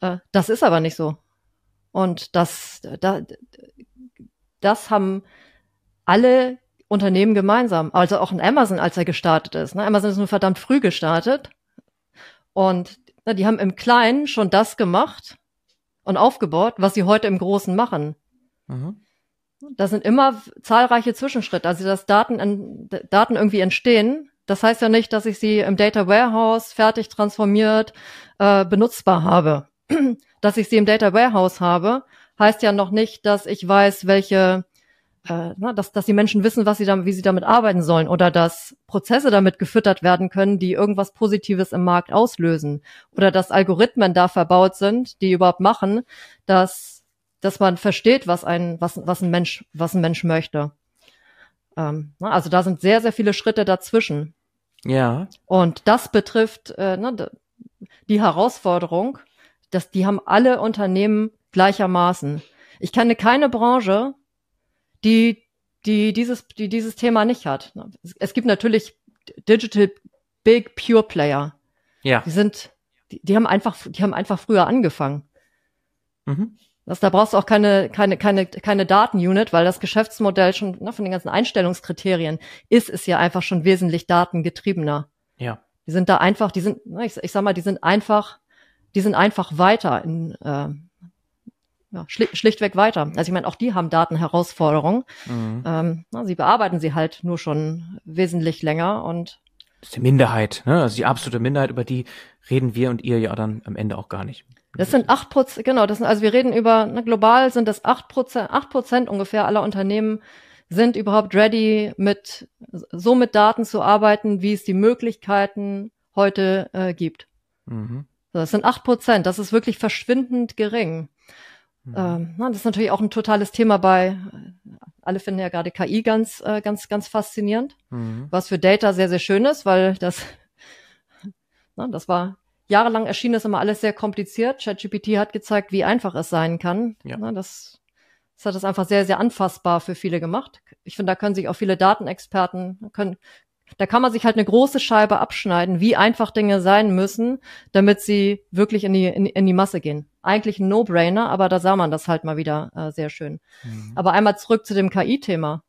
Äh, das ist aber nicht so. Und das, da, das haben alle Unternehmen gemeinsam. Also auch in Amazon, als er gestartet ist. Ne? Amazon ist nur verdammt früh gestartet. Und na, die haben im Kleinen schon das gemacht und aufgebaut, was sie heute im Großen machen. Mhm. Da sind immer zahlreiche Zwischenschritte. Also dass Daten, Daten irgendwie entstehen, das heißt ja nicht, dass ich sie im Data Warehouse fertig transformiert äh, benutzbar habe. dass ich sie im Data Warehouse habe, heißt ja noch nicht, dass ich weiß, welche, äh, na, dass, dass die Menschen wissen, was sie damit, wie sie damit arbeiten sollen oder dass Prozesse damit gefüttert werden können, die irgendwas Positives im Markt auslösen oder dass Algorithmen da verbaut sind, die überhaupt machen, dass, dass man versteht, was ein, was, was ein Mensch, was ein Mensch möchte. Ähm, na, also da sind sehr, sehr viele Schritte dazwischen. Ja. Und das betrifft äh, ne, die Herausforderung, dass die haben alle Unternehmen gleichermaßen. Ich kenne keine Branche, die, die, dieses, die dieses Thema nicht hat. Es, es gibt natürlich Digital Big Pure Player. Ja. Die sind, die, die haben einfach, die haben einfach früher angefangen. Mhm. Das, da brauchst du auch keine, keine, keine, keine Datenunit, weil das Geschäftsmodell schon ne, von den ganzen Einstellungskriterien ist es ja einfach schon wesentlich datengetriebener. Ja. Die sind da einfach, die sind, ne, ich, ich sag mal, die sind einfach, die sind einfach weiter in, äh, ja, schli schlichtweg weiter. Also ich meine, auch die haben Datenherausforderungen. Mhm. Ähm, na, sie bearbeiten sie halt nur schon wesentlich länger und Das ist die Minderheit, ne? Also die absolute Minderheit, über die reden wir und ihr ja dann am Ende auch gar nicht. Das sind acht Prozent, genau, das sind, also wir reden über, na, global sind das acht Prozent, acht Prozent ungefähr aller Unternehmen sind überhaupt ready, mit, so mit Daten zu arbeiten, wie es die Möglichkeiten heute äh, gibt. Mhm. Das sind acht Prozent, das ist wirklich verschwindend gering. Ähm, na, das ist natürlich auch ein totales Thema bei, alle finden ja gerade KI ganz, äh, ganz, ganz faszinierend Mhm. was für Data sehr, sehr schön ist, weil das, na, das war jahrelang erschien das immer alles sehr kompliziert. ChatGPT hat gezeigt, wie einfach es sein kann. Ja. Na, das, das hat es einfach sehr, sehr anfassbar für viele gemacht. Ich finde, da können sich auch viele Datenexperten können, da kann man sich halt eine große Scheibe abschneiden, wie einfach Dinge sein müssen, damit sie wirklich in die, in, in die Masse gehen. Eigentlich ein No-Brainer, aber da sah man das halt mal wieder äh, sehr schön. Mhm. Aber einmal zurück zu dem KI-Thema.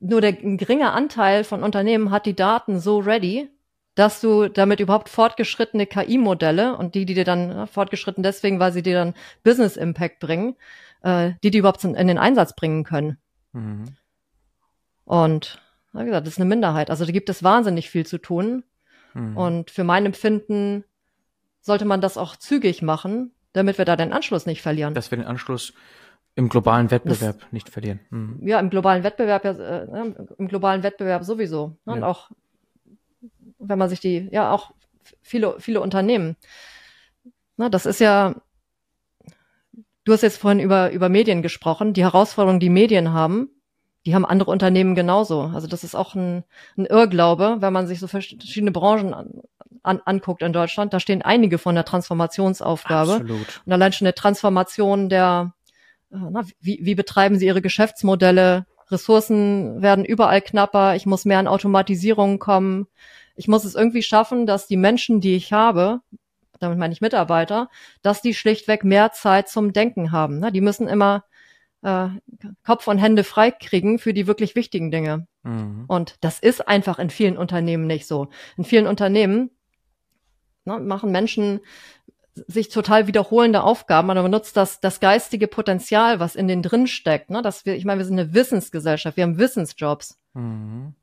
Nur der ein geringer Anteil von Unternehmen hat die Daten so ready, dass du damit überhaupt fortgeschrittene KI-Modelle und die, die dir dann na, fortgeschritten deswegen, weil sie dir dann Business Impact bringen, äh, die die überhaupt in, in den Einsatz bringen können. Mhm. Und wie gesagt, das ist eine Minderheit. Also da gibt es wahnsinnig viel zu tun. Mhm. Und für mein Empfinden sollte man das auch zügig machen, damit wir da den Anschluss nicht verlieren. dass wir den Anschluss Im globalen Wettbewerb das, nicht verlieren. Mhm. Ja, im globalen Wettbewerb ja, äh, ne, im globalen Wettbewerb sowieso. Ne? Ja. Und auch, wenn man sich die, ja, auch viele, viele Unternehmen. Na, das ist ja, du hast jetzt vorhin über, über Medien gesprochen, die Herausforderungen, die Medien haben, die haben andere Unternehmen genauso. Also das ist auch ein, ein Irrglaube, wenn man sich so verschiedene Branchen an, an, anguckt in Deutschland. Da stehen einige von der Transformationsaufgabe. Absolut. Und allein schon eine Transformation der, äh, na, wie, wie betreiben sie ihre Geschäftsmodelle? Ressourcen werden überall knapper. Ich muss mehr an Automatisierung kommen. Ich muss es irgendwie schaffen, dass die Menschen, die ich habe, damit meine ich Mitarbeiter, dass die schlichtweg mehr Zeit zum Denken haben. Ne? Die müssen immer äh, Kopf und Hände frei kriegen für die wirklich wichtigen Dinge. Mhm. Und das ist einfach in vielen Unternehmen nicht so. In vielen Unternehmen ne, machen Menschen sich total wiederholende Aufgaben, man benutzt das, das geistige Potenzial, was in den drin steckt. Ne? Dass wir, ich meine, wir sind eine Wissensgesellschaft, wir haben Wissensjobs. Mhm.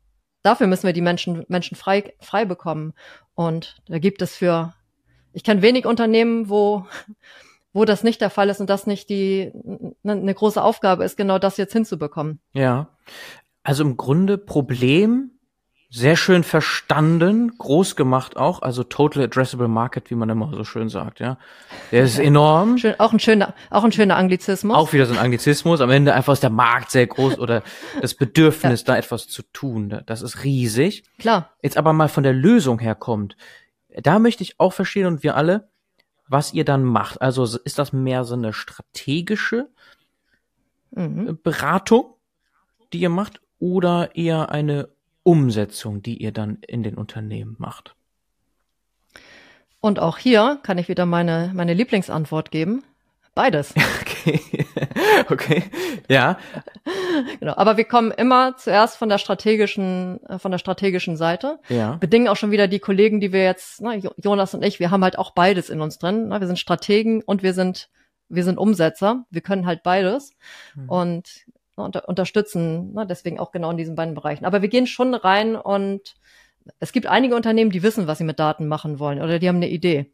Dafür müssen wir die Menschen, Menschen frei, frei bekommen. Und da gibt es für, ich kenne wenig Unternehmen, wo, wo das nicht der Fall ist und das nicht die eine ne große Aufgabe ist, genau das jetzt hinzubekommen. Ja. Also im Grunde Problem sehr schön verstanden, groß gemacht auch, also Total Addressable Market, wie man immer so schön sagt, ja. Der ist enorm. Schön, auch ein schöner, auch ein schöner Anglizismus. Auch wieder so ein Anglizismus. Am Ende einfach ist der Markt sehr groß oder das Bedürfnis, ja. da etwas zu tun. Das ist riesig. Klar. Jetzt aber mal von der Lösung herkommt. Da möchte ich auch verstehen und wir alle, was ihr dann macht. Also ist das mehr so eine strategische mhm. Beratung, die ihr macht, oder eher eine Umsetzung, die ihr dann in den Unternehmen macht? Und auch hier kann ich wieder meine, meine Lieblingsantwort geben. Beides. Okay. okay. Ja. Genau. Aber wir kommen immer zuerst von der strategischen, äh, von der strategischen Seite. Ja. Bedingen auch schon wieder die Kollegen, die wir jetzt, ne, Jonas und ich, wir haben halt auch beides in uns drin. Ne? Wir sind Strategen und wir sind, wir sind Umsetzer. Wir können halt beides. Mhm. Und Ne, unter, unterstützen, ne, deswegen auch genau in diesen beiden Bereichen. Aber wir gehen schon rein und es gibt einige Unternehmen, die wissen, was sie mit Daten machen wollen oder die haben eine Idee.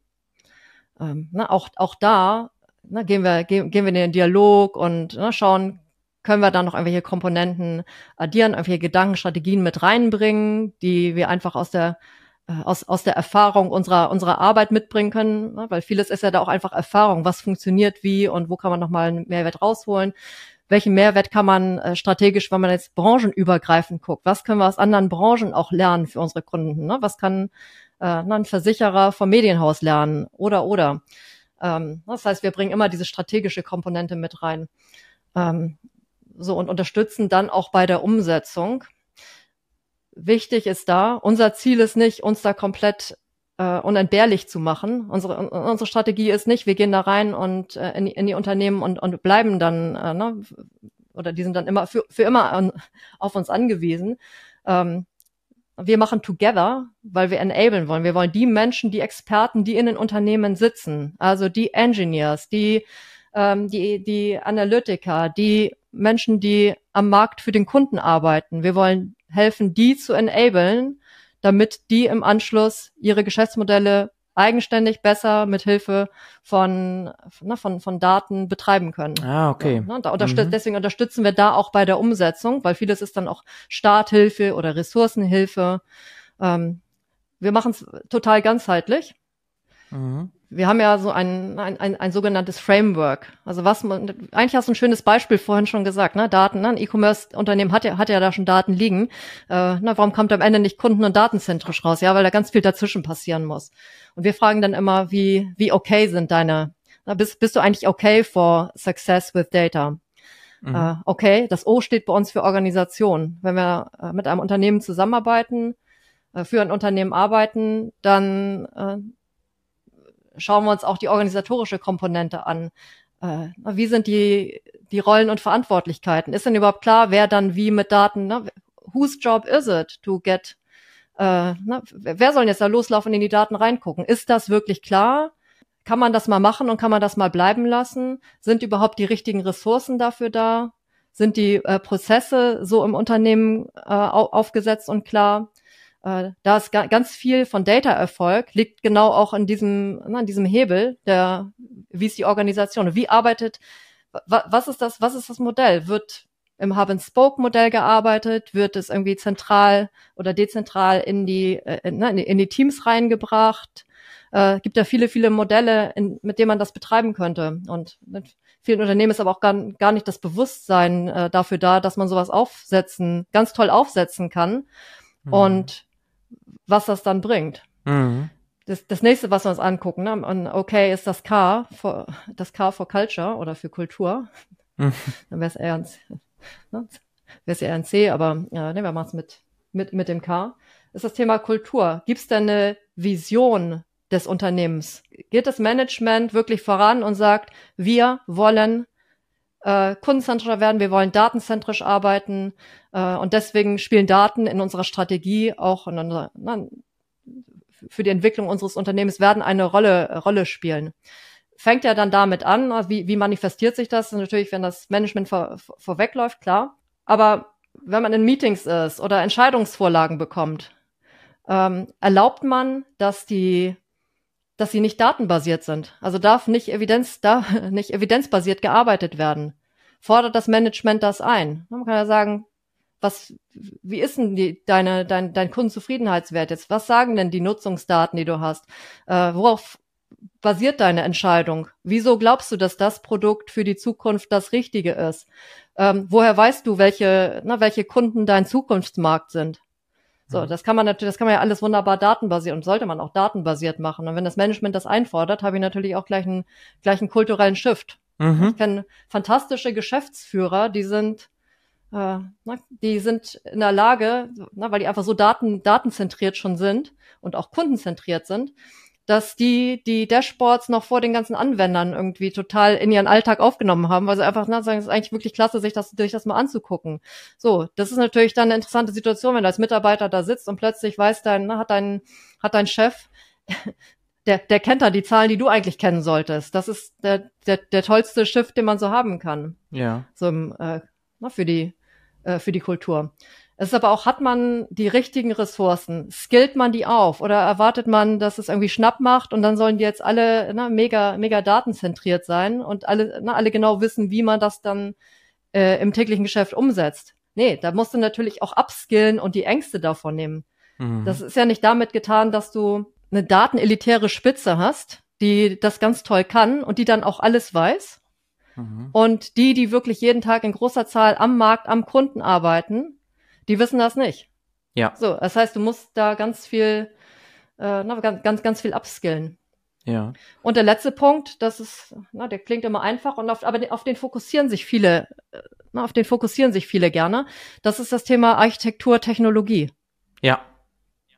Ähm, ne, auch, auch da ne, gehen, wir, gehen, gehen wir in den Dialog und ne, schauen, können wir da noch irgendwelche Komponenten addieren, irgendwelche Gedankenstrategien mit reinbringen, die wir einfach aus der äh, aus, aus der Erfahrung unserer, unserer Arbeit mitbringen können, ne? weil vieles ist ja da auch einfach Erfahrung, was funktioniert wie und wo kann man nochmal einen Mehrwert rausholen welchen Mehrwert kann man äh, strategisch, wenn man jetzt branchenübergreifend guckt, was können wir aus anderen Branchen auch lernen für unsere Kunden? Ne? Was kann äh, ein Versicherer vom Medienhaus lernen oder oder? Ähm, das heißt, wir bringen immer diese strategische Komponente mit rein. Ähm, so und unterstützen dann auch bei der Umsetzung. Wichtig ist da, unser Ziel ist nicht, uns da komplett äh, unentbehrlich zu machen. Unsere, unsere Strategie ist nicht, wir gehen da rein und äh, in, die, in die Unternehmen und, und bleiben dann, äh, ne, oder die sind dann immer für, für immer an, auf uns angewiesen. Ähm, wir machen together, weil wir enablen wollen. Wir wollen die Menschen, die Experten, die in den Unternehmen sitzen, also die Engineers, die, ähm, die, die Analytiker, die Menschen, die am Markt für den Kunden arbeiten. Wir wollen helfen, die zu enablen, damit die im Anschluss ihre Geschäftsmodelle eigenständig besser mit Hilfe von, ne, von, von Daten betreiben können. Ah, okay. Ja, ne, da unterstütz mhm. Deswegen unterstützen wir da auch bei der Umsetzung, weil vieles ist dann auch Starthilfe oder Ressourcenhilfe. Ähm, wir machen es total ganzheitlich. Mhm wir haben ja so ein, ein, ein, ein sogenanntes Framework. Also was man, eigentlich hast du ein schönes Beispiel vorhin schon gesagt, ne? Daten, ne? Ein E-Commerce-Unternehmen hat ja, hat ja da schon Daten liegen. Äh, na, warum kommt am Ende nicht kunden- und datenzentrisch raus? Ja, weil da ganz viel dazwischen passieren muss. Und wir fragen dann immer, wie, wie okay sind deine, na, bist, bist du eigentlich okay for success with data? Mhm. Äh, okay, das O steht bei uns für Organisation. Wenn wir äh, mit einem Unternehmen zusammenarbeiten, äh, für ein Unternehmen arbeiten, dann äh, schauen wir uns auch die organisatorische Komponente an. Äh, wie sind die, die Rollen und Verantwortlichkeiten? Ist denn überhaupt klar, wer dann wie mit Daten, ne? whose job is it to get, äh, ne? wer soll jetzt da loslaufen und in die Daten reingucken? Ist das wirklich klar? Kann man das mal machen und kann man das mal bleiben lassen? Sind überhaupt die richtigen Ressourcen dafür da? Sind die äh, Prozesse so im Unternehmen äh, aufgesetzt und klar? Äh, da ist ga ganz viel von Data-Erfolg liegt genau auch in diesem, na, in diesem Hebel, der, wie ist die Organisation, wie arbeitet, was ist das, was ist das Modell? Wird im Hub-and-Spoke-Modell gearbeitet? Wird es irgendwie zentral oder dezentral in die, äh, in, ne, in die Teams reingebracht? Äh, gibt ja viele, viele Modelle, in, mit denen man das betreiben könnte. Und mit vielen Unternehmen ist aber auch gar, gar nicht das Bewusstsein äh, dafür da, dass man sowas aufsetzen, ganz toll aufsetzen kann mhm. und was das dann bringt. Mhm. Das, das nächste, was wir uns angucken, ne? und okay, ist das K, for, das K for Culture oder für Kultur. Mhm. Dann wäre es eher ein, ne? wäre es eher ein C, aber ja, ne, wir machen es mit, mit, mit dem K. Ist das Thema Kultur. Gibt es denn eine Vision des Unternehmens? Geht das Management wirklich voran und sagt, wir wollen äh, kundenzentrischer werden, wir wollen datenzentrisch arbeiten äh, und deswegen spielen Daten in unserer Strategie auch in unserer, na, für die Entwicklung unseres Unternehmens werden eine Rolle, Rolle spielen. Fängt ja dann damit an, wie, wie manifestiert sich das? Natürlich, wenn das Management vor, vorwegläuft, klar. Aber wenn man in Meetings ist oder Entscheidungsvorlagen bekommt, ähm, erlaubt man, dass die dass sie nicht datenbasiert sind. Also darf nicht Evidenz, da nicht evidenzbasiert gearbeitet werden. Fordert das Management das ein? Man kann ja sagen, was, wie ist denn die, deine, dein, dein Kundenzufriedenheitswert jetzt? Was sagen denn die Nutzungsdaten, die du hast? Äh, worauf basiert deine Entscheidung? Wieso glaubst du, dass das Produkt für die Zukunft das Richtige ist? Ähm, woher weißt du, welche, na, welche Kunden dein Zukunftsmarkt sind? So, mhm. das kann man natürlich, das kann man ja alles wunderbar datenbasiert und sollte man auch datenbasiert machen. Und wenn das Management das einfordert, habe ich natürlich auch gleich einen, gleich einen kulturellen Shift. Mhm. Ich kenne fantastische Geschäftsführer, die sind, äh, na, die sind in der Lage, na, weil die einfach so daten, datenzentriert schon sind und auch kundenzentriert sind, dass die die Dashboards noch vor den ganzen Anwendern irgendwie total in ihren Alltag aufgenommen haben, weil sie einfach na, sagen, es ist eigentlich wirklich klasse, sich das, sich das mal anzugucken. So, das ist natürlich dann eine interessante Situation, wenn du als Mitarbeiter da sitzt und plötzlich weiß dein, na, hat dein, hat dein Chef, der, der kennt da die Zahlen, die du eigentlich kennen solltest. Das ist der, der, der tollste Shift, den man so haben kann. Ja. So im, äh, na, für die, äh, für die Kultur. Es ist aber auch, hat man die richtigen Ressourcen? Skillt man die auf? Oder erwartet man, dass es irgendwie Schnapp macht und dann sollen die jetzt alle na, mega, mega datenzentriert sein und alle, na, alle genau wissen, wie man das dann äh, im täglichen Geschäft umsetzt? Nee, da musst du natürlich auch upskillen und die Ängste davon nehmen. Mhm. Das ist ja nicht damit getan, dass du eine datenelitäre Spitze hast, die das ganz toll kann und die dann auch alles weiß. Mhm. Und die, die wirklich jeden Tag in großer Zahl am Markt, am Kunden arbeiten, die wissen das nicht. Ja. So, das heißt, du musst da ganz viel, äh, na, ganz, ganz, ganz viel upskillen. Ja. Und der letzte Punkt, das ist, na, der klingt immer einfach und auf, aber auf den fokussieren sich viele, äh, na, auf den fokussieren sich viele gerne. Das ist das Thema Architektur, Technologie. Ja.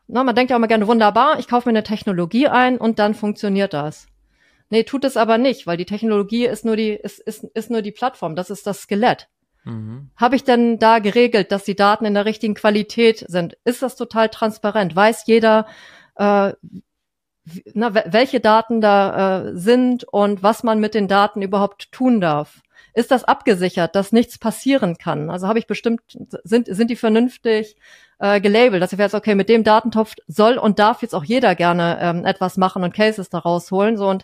Na, man denkt ja immer gerne, wunderbar, ich kaufe mir eine Technologie ein und dann funktioniert das. Nee, tut es aber nicht, weil die Technologie ist nur die, ist, ist, ist nur die Plattform, das ist das Skelett. Mhm. Habe ich denn da geregelt, dass die Daten in der richtigen Qualität sind? Ist das total transparent? Weiß jeder, äh, na, welche Daten da äh, sind und was man mit den Daten überhaupt tun darf? Ist das abgesichert, dass nichts passieren kann? Also habe ich bestimmt, sind, sind die vernünftig äh, gelabelt, dass ich weiß, okay, mit dem Datentopf soll und darf jetzt auch jeder gerne ähm, etwas machen und Cases daraus holen, so und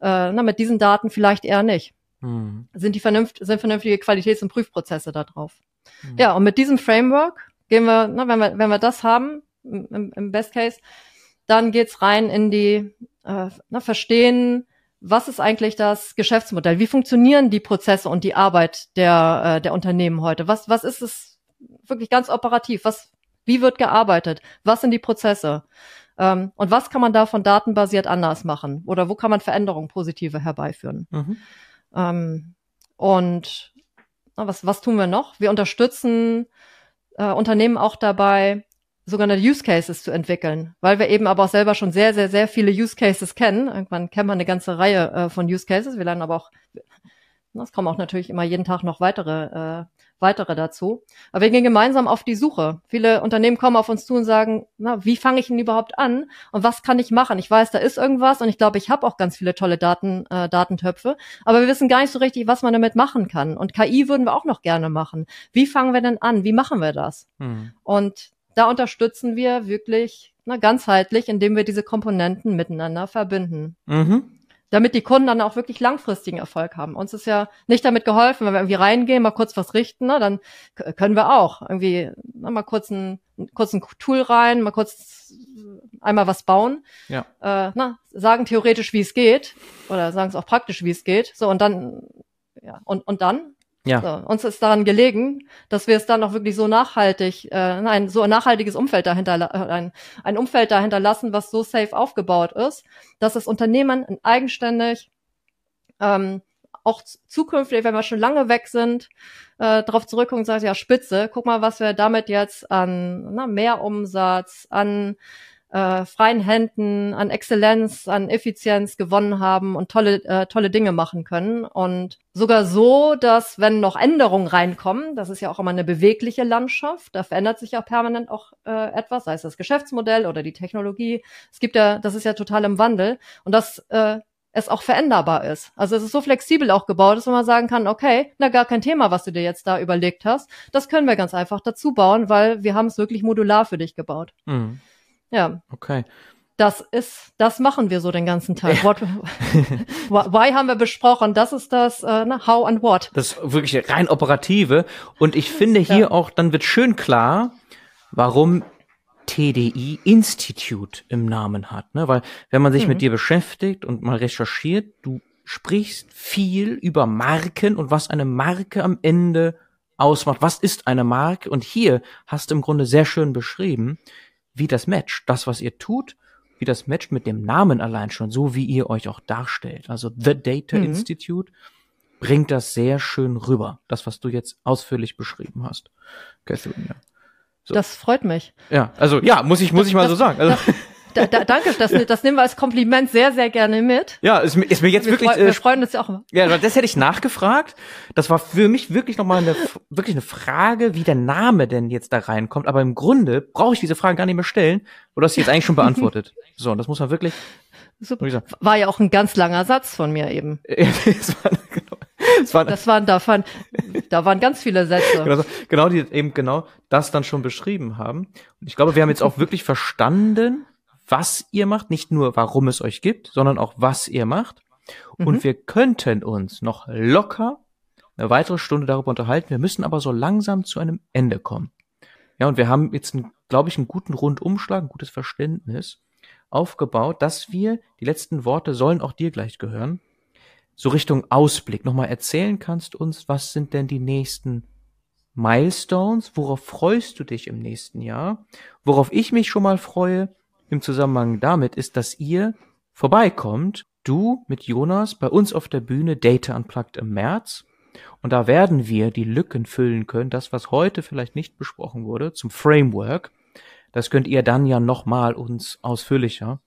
äh, na, mit diesen Daten vielleicht eher nicht. Mhm. Sind die vernünft sind vernünftige Qualitäts- und Prüfprozesse da drauf. Mhm. Ja, und mit diesem Framework gehen wir, na, wenn wir, wenn wir das haben, im, im Best Case, dann geht's rein in die äh, na, Verstehen, was ist eigentlich das Geschäftsmodell? Wie funktionieren die Prozesse und die Arbeit der, äh, der Unternehmen heute? Was, was ist es wirklich ganz operativ? Was, wie wird gearbeitet? Was sind die Prozesse? Ähm, und was kann man davon datenbasiert anders machen? Oder wo kann man Veränderungen positive herbeiführen? Mhm. Ähm, und na, was, was tun wir noch? Wir unterstützen äh, Unternehmen auch dabei, sogenannte Use Cases zu entwickeln, weil wir eben aber auch selber schon sehr, sehr, sehr viele Use Cases kennen. Irgendwann kennt man eine ganze Reihe äh, von Use Cases. Wir lernen aber auch, es kommen auch natürlich immer jeden Tag noch weitere äh, weitere dazu. Aber wir gehen gemeinsam auf die Suche. Viele Unternehmen kommen auf uns zu und sagen, na, wie fange ich denn überhaupt an und was kann ich machen? Ich weiß, da ist irgendwas und ich glaube, ich habe auch ganz viele tolle Daten, äh, Datentöpfe, aber wir wissen gar nicht so richtig, was man damit machen kann. Und KI würden wir auch noch gerne machen. Wie fangen wir denn an? Wie machen wir das? Hm. Und da unterstützen wir wirklich na, ganzheitlich, indem wir diese Komponenten miteinander verbinden. Mhm. Damit die Kunden dann auch wirklich langfristigen Erfolg haben. Uns ist ja nicht damit geholfen, wenn wir irgendwie reingehen, mal kurz was richten, ne, dann können wir auch irgendwie ne, mal kurz ein, kurz ein Tool rein, mal kurz einmal was bauen, ja. äh, na, sagen theoretisch, wie es geht, oder sagen es auch praktisch, wie es geht. So und dann, ja, und, und dann ja. So, uns ist daran gelegen, dass wir es dann auch wirklich so nachhaltig, äh, ein so ein nachhaltiges Umfeld dahinter, ein, ein Umfeld dahinter lassen, was so safe aufgebaut ist, dass das Unternehmen eigenständig ähm, auch zukünftig, wenn wir schon lange weg sind, äh, darauf zurückgucken und sagen, ja, spitze, guck mal, was wir damit jetzt an na, mehr Umsatz, an äh, freien Händen, an Exzellenz, an Effizienz gewonnen haben und tolle, äh, tolle Dinge machen können. Und sogar so, dass wenn noch Änderungen reinkommen, das ist ja auch immer eine bewegliche Landschaft, da verändert sich ja permanent auch äh, etwas, sei es das Geschäftsmodell oder die Technologie. Es gibt ja, das ist ja total im Wandel und das äh, es auch veränderbar ist. Also es ist so flexibel auch gebaut, dass man sagen kann, okay, na gar kein Thema, was du dir jetzt da überlegt hast. Das können wir ganz einfach dazu bauen, weil wir haben es wirklich modular für dich gebaut. Mhm. Ja. Okay. Das ist, das machen wir so den ganzen Tag. What, why haben wir besprochen? Das ist das, äh, na, how and what. Das ist wirklich rein operative. Und ich finde hier ja. auch, dann wird schön klar, warum TDI Institute im Namen hat. Ne? Weil wenn man sich mhm. mit dir beschäftigt und mal recherchiert, du sprichst viel über Marken und was eine Marke am Ende ausmacht. Was ist eine Marke? Und hier hast du im Grunde sehr schön beschrieben, wie das matcht. Das, was ihr tut, wie das matcht mit dem Namen allein schon, so wie ihr euch auch darstellt. Also The Data mhm. Institute bringt das sehr schön rüber. Das, was du jetzt ausführlich beschrieben hast. Catherine, ja. So. Das freut mich. Ja, also ja, muss ich, muss ich mal das, so sagen. Also, das, da, da, danke, das, das nehmen wir als Kompliment sehr, sehr gerne mit. Ja, ist, ist mir jetzt wir wirklich. Freu, wir äh, freuen uns ja auch immer. Ja, das hätte ich nachgefragt. Das war für mich wirklich nochmal eine, wirklich eine Frage, wie der Name denn jetzt da reinkommt. Aber im Grunde brauche ich diese Frage gar nicht mehr stellen, du hast sie jetzt eigentlich schon beantwortet. so, und das muss man wirklich. Super. War ja auch ein ganz langer Satz von mir eben. das war, genau. Das waren, das waren, da waren, da waren ganz viele Sätze. Genau, genau, die eben genau das dann schon beschrieben haben. Und ich glaube, wir haben jetzt auch wirklich verstanden, was ihr macht, nicht nur warum es euch gibt, sondern auch was ihr macht. Mhm. Und wir könnten uns noch locker eine weitere Stunde darüber unterhalten. Wir müssen aber so langsam zu einem Ende kommen. Ja, und wir haben jetzt, glaube ich, einen guten Rundumschlag, ein gutes Verständnis aufgebaut, dass wir, die letzten Worte sollen auch dir gleich gehören, so Richtung Ausblick nochmal erzählen kannst uns, was sind denn die nächsten Milestones, worauf freust du dich im nächsten Jahr, worauf ich mich schon mal freue, im Zusammenhang damit ist, dass ihr vorbeikommt, du mit Jonas bei uns auf der Bühne Data Unplugged im März. Und da werden wir die Lücken füllen können, das, was heute vielleicht nicht besprochen wurde, zum Framework. Das könnt ihr dann ja nochmal uns ausführlicher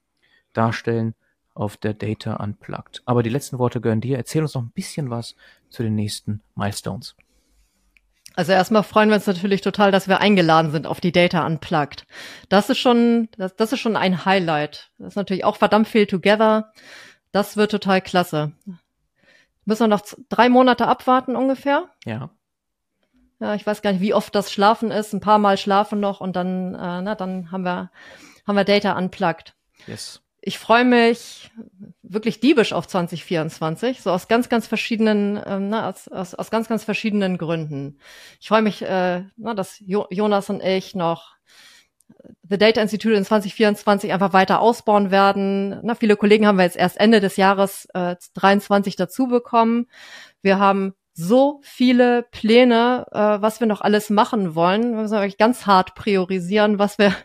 darstellen auf der Data Unplugged. Aber die letzten Worte gehören dir. Erzähl uns noch ein bisschen was zu den nächsten Milestones. Also erstmal freuen wir uns natürlich total, dass wir eingeladen sind auf die Data Unplugged. Das ist schon, das, das ist schon ein Highlight. Das ist natürlich auch verdammt viel together. Das wird total klasse. Müssen wir noch drei Monate abwarten ungefähr? Ja. Ja, ich weiß gar nicht, wie oft das Schlafen ist. Ein paar Mal schlafen noch und dann, äh, na, dann haben wir, haben wir Data Unplugged. Yes ich freue mich wirklich diebisch auf 2024, so aus ganz, ganz verschiedenen, ähm, na, aus, aus, aus ganz, ganz verschiedenen Gründen. Ich freue mich, äh, na, dass jo Jonas und ich noch The Data Institute in 2024 einfach weiter ausbauen werden. Na, viele Kollegen haben wir jetzt erst Ende des Jahres äh, 23 dazu bekommen. Wir haben so viele Pläne, äh, was wir noch alles machen wollen. Wir müssen wirklich ganz hart priorisieren, was wir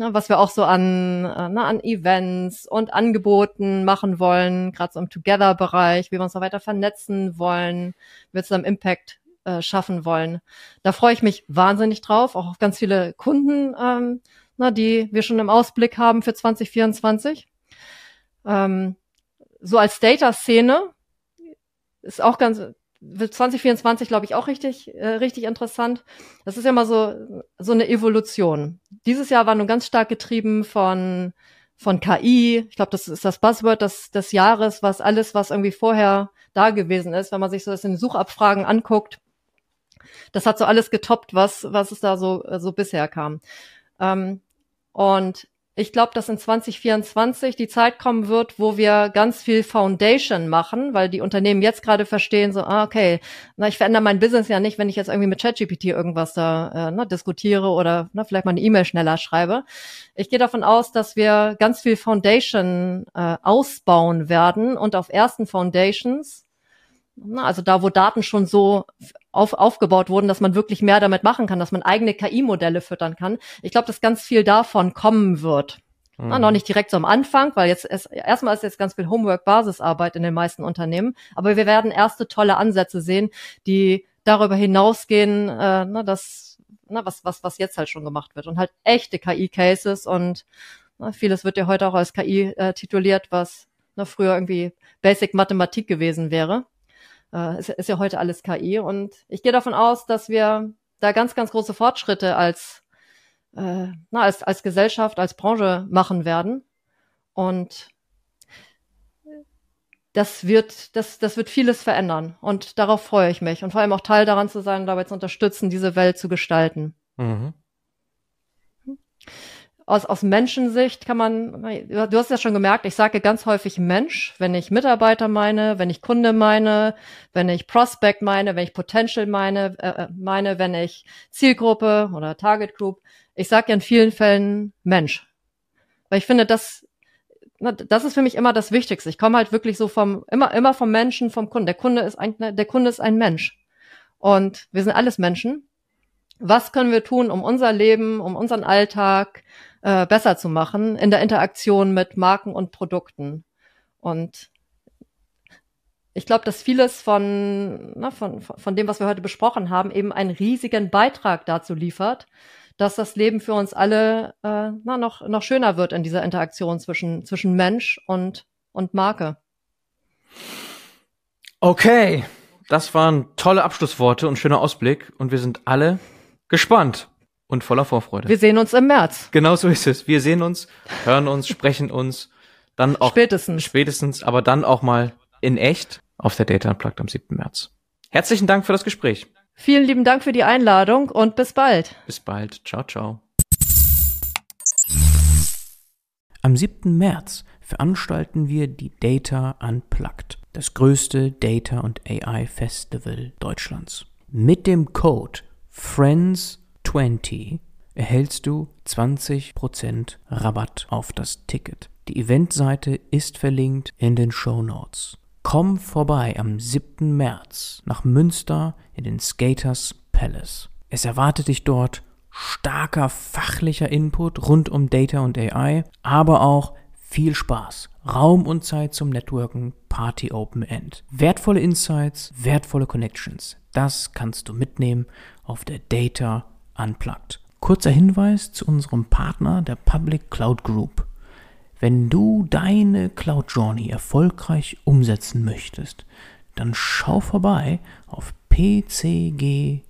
ne, was wir auch so an, äh, ne, an Events und Angeboten machen wollen, gerade so im Together-Bereich, wie wir uns noch weiter vernetzen wollen, wie wir zusammen Impact äh, schaffen wollen. Da freue ich mich wahnsinnig drauf, auch auf ganz viele Kunden, ähm, na, die wir schon im Ausblick haben für 2024. Ähm, so als Data-Szene ist auch ganz, wird 2024, glaube ich, auch richtig, äh, richtig interessant. Das ist ja mal so, so eine Evolution. Dieses Jahr war nun ganz stark getrieben von, von KI. Ich glaube, das ist das Buzzword des, des Jahres, was alles, was irgendwie vorher da gewesen ist, wenn man sich so das in Suchabfragen anguckt. Das hat so alles getoppt, was, was es da so, so bisher kam. Ähm, und ich glaube, dass in 2024 die Zeit kommen wird, wo wir ganz viel Foundation machen, weil die Unternehmen jetzt gerade verstehen, so, ah, okay, na, ich verändere mein Business ja nicht, wenn ich jetzt irgendwie mit ChatGPT irgendwas da äh, ne, diskutiere oder ne, vielleicht mal eine E-Mail schneller schreibe. Ich gehe davon aus, dass wir ganz viel Foundation äh, ausbauen werden und auf ersten Foundations also da, wo Daten schon so auf, aufgebaut wurden, dass man wirklich mehr damit machen kann, dass man eigene KI-Modelle füttern kann. Ich glaube, dass ganz viel davon kommen wird. Mhm. Na, noch nicht direkt so am Anfang, weil jetzt ist, erstmal ist jetzt ganz viel Homework-Basisarbeit in den meisten Unternehmen, aber wir werden erste tolle Ansätze sehen, die darüber hinausgehen, äh, na, das, na, was, was, was jetzt halt schon gemacht wird und halt echte KI-Cases und na, vieles wird ja heute auch als KI äh, tituliert, was na, früher irgendwie Basic Mathematik gewesen wäre äh, ist, ist ja heute alles KI. Und ich gehe davon aus, dass wir da ganz, ganz große Fortschritte als, äh, na, als, als Gesellschaft, als Branche machen werden. Und das wird, das, das wird vieles verändern. Und darauf freue ich mich. Und vor allem auch Teil daran zu sein, dabei zu unterstützen, diese Welt zu gestalten. Mhm aus, aus Menschensicht kann man, du hast ja schon gemerkt, ich sage ganz häufig Mensch, wenn ich Mitarbeiter meine, wenn ich Kunde meine, wenn ich Prospect meine, wenn ich Potential meine, äh, äh meine, wenn ich Zielgruppe oder Target Group. Ich sage ja in vielen Fällen Mensch. Weil ich finde, das, das ist für mich immer das Wichtigste. Ich komme halt wirklich so vom, immer, immer vom Menschen, vom Kunden. Der Kunde ist ein, der Kunde ist ein Mensch. Und wir sind alles Menschen. Was können wir tun, um unser Leben, um unseren Alltag, äh, besser zu machen in der Interaktion mit Marken und Produkten. Und ich glaube, dass vieles von, na, von, von dem, was wir heute besprochen haben, eben einen riesigen Beitrag dazu liefert, dass das Leben für uns alle äh, na, noch, noch schöner wird in dieser Interaktion zwischen, zwischen Mensch und, und Marke. Okay, das waren tolle Abschlussworte und schöner Ausblick und wir sind alle gespannt und voller Vorfreude. Wir sehen uns im März. Genau so ist es. Wir sehen uns, hören uns, sprechen uns, dann auch spätestens, spätestens, aber dann auch mal in echt auf der Data Unplugged am 7. März. Herzlichen Dank für das Gespräch. Vielen lieben Dank für die Einladung und bis bald. Bis bald. Ciao, ciao. Am 7. März veranstalten wir die Data Unplugged, das größte Data und AI Festival Deutschlands. Mit dem Code FRIENDS 20 erhältst du 20% Rabatt auf das Ticket. Die Eventseite ist verlinkt in den Show Notes. Komm vorbei am 7. März nach Münster in den Skaters Palace. Es erwartet dich dort starker fachlicher Input rund um Data und AI, aber auch viel Spaß, Raum und Zeit zum Networken, Party Open End. Wertvolle Insights, wertvolle Connections. Das kannst du mitnehmen auf der Data Unplugged. Kurzer Hinweis zu unserem Partner, der Public Cloud Group. Wenn du deine Cloud Journey erfolgreich umsetzen möchtest, dann schau vorbei auf pcg.io.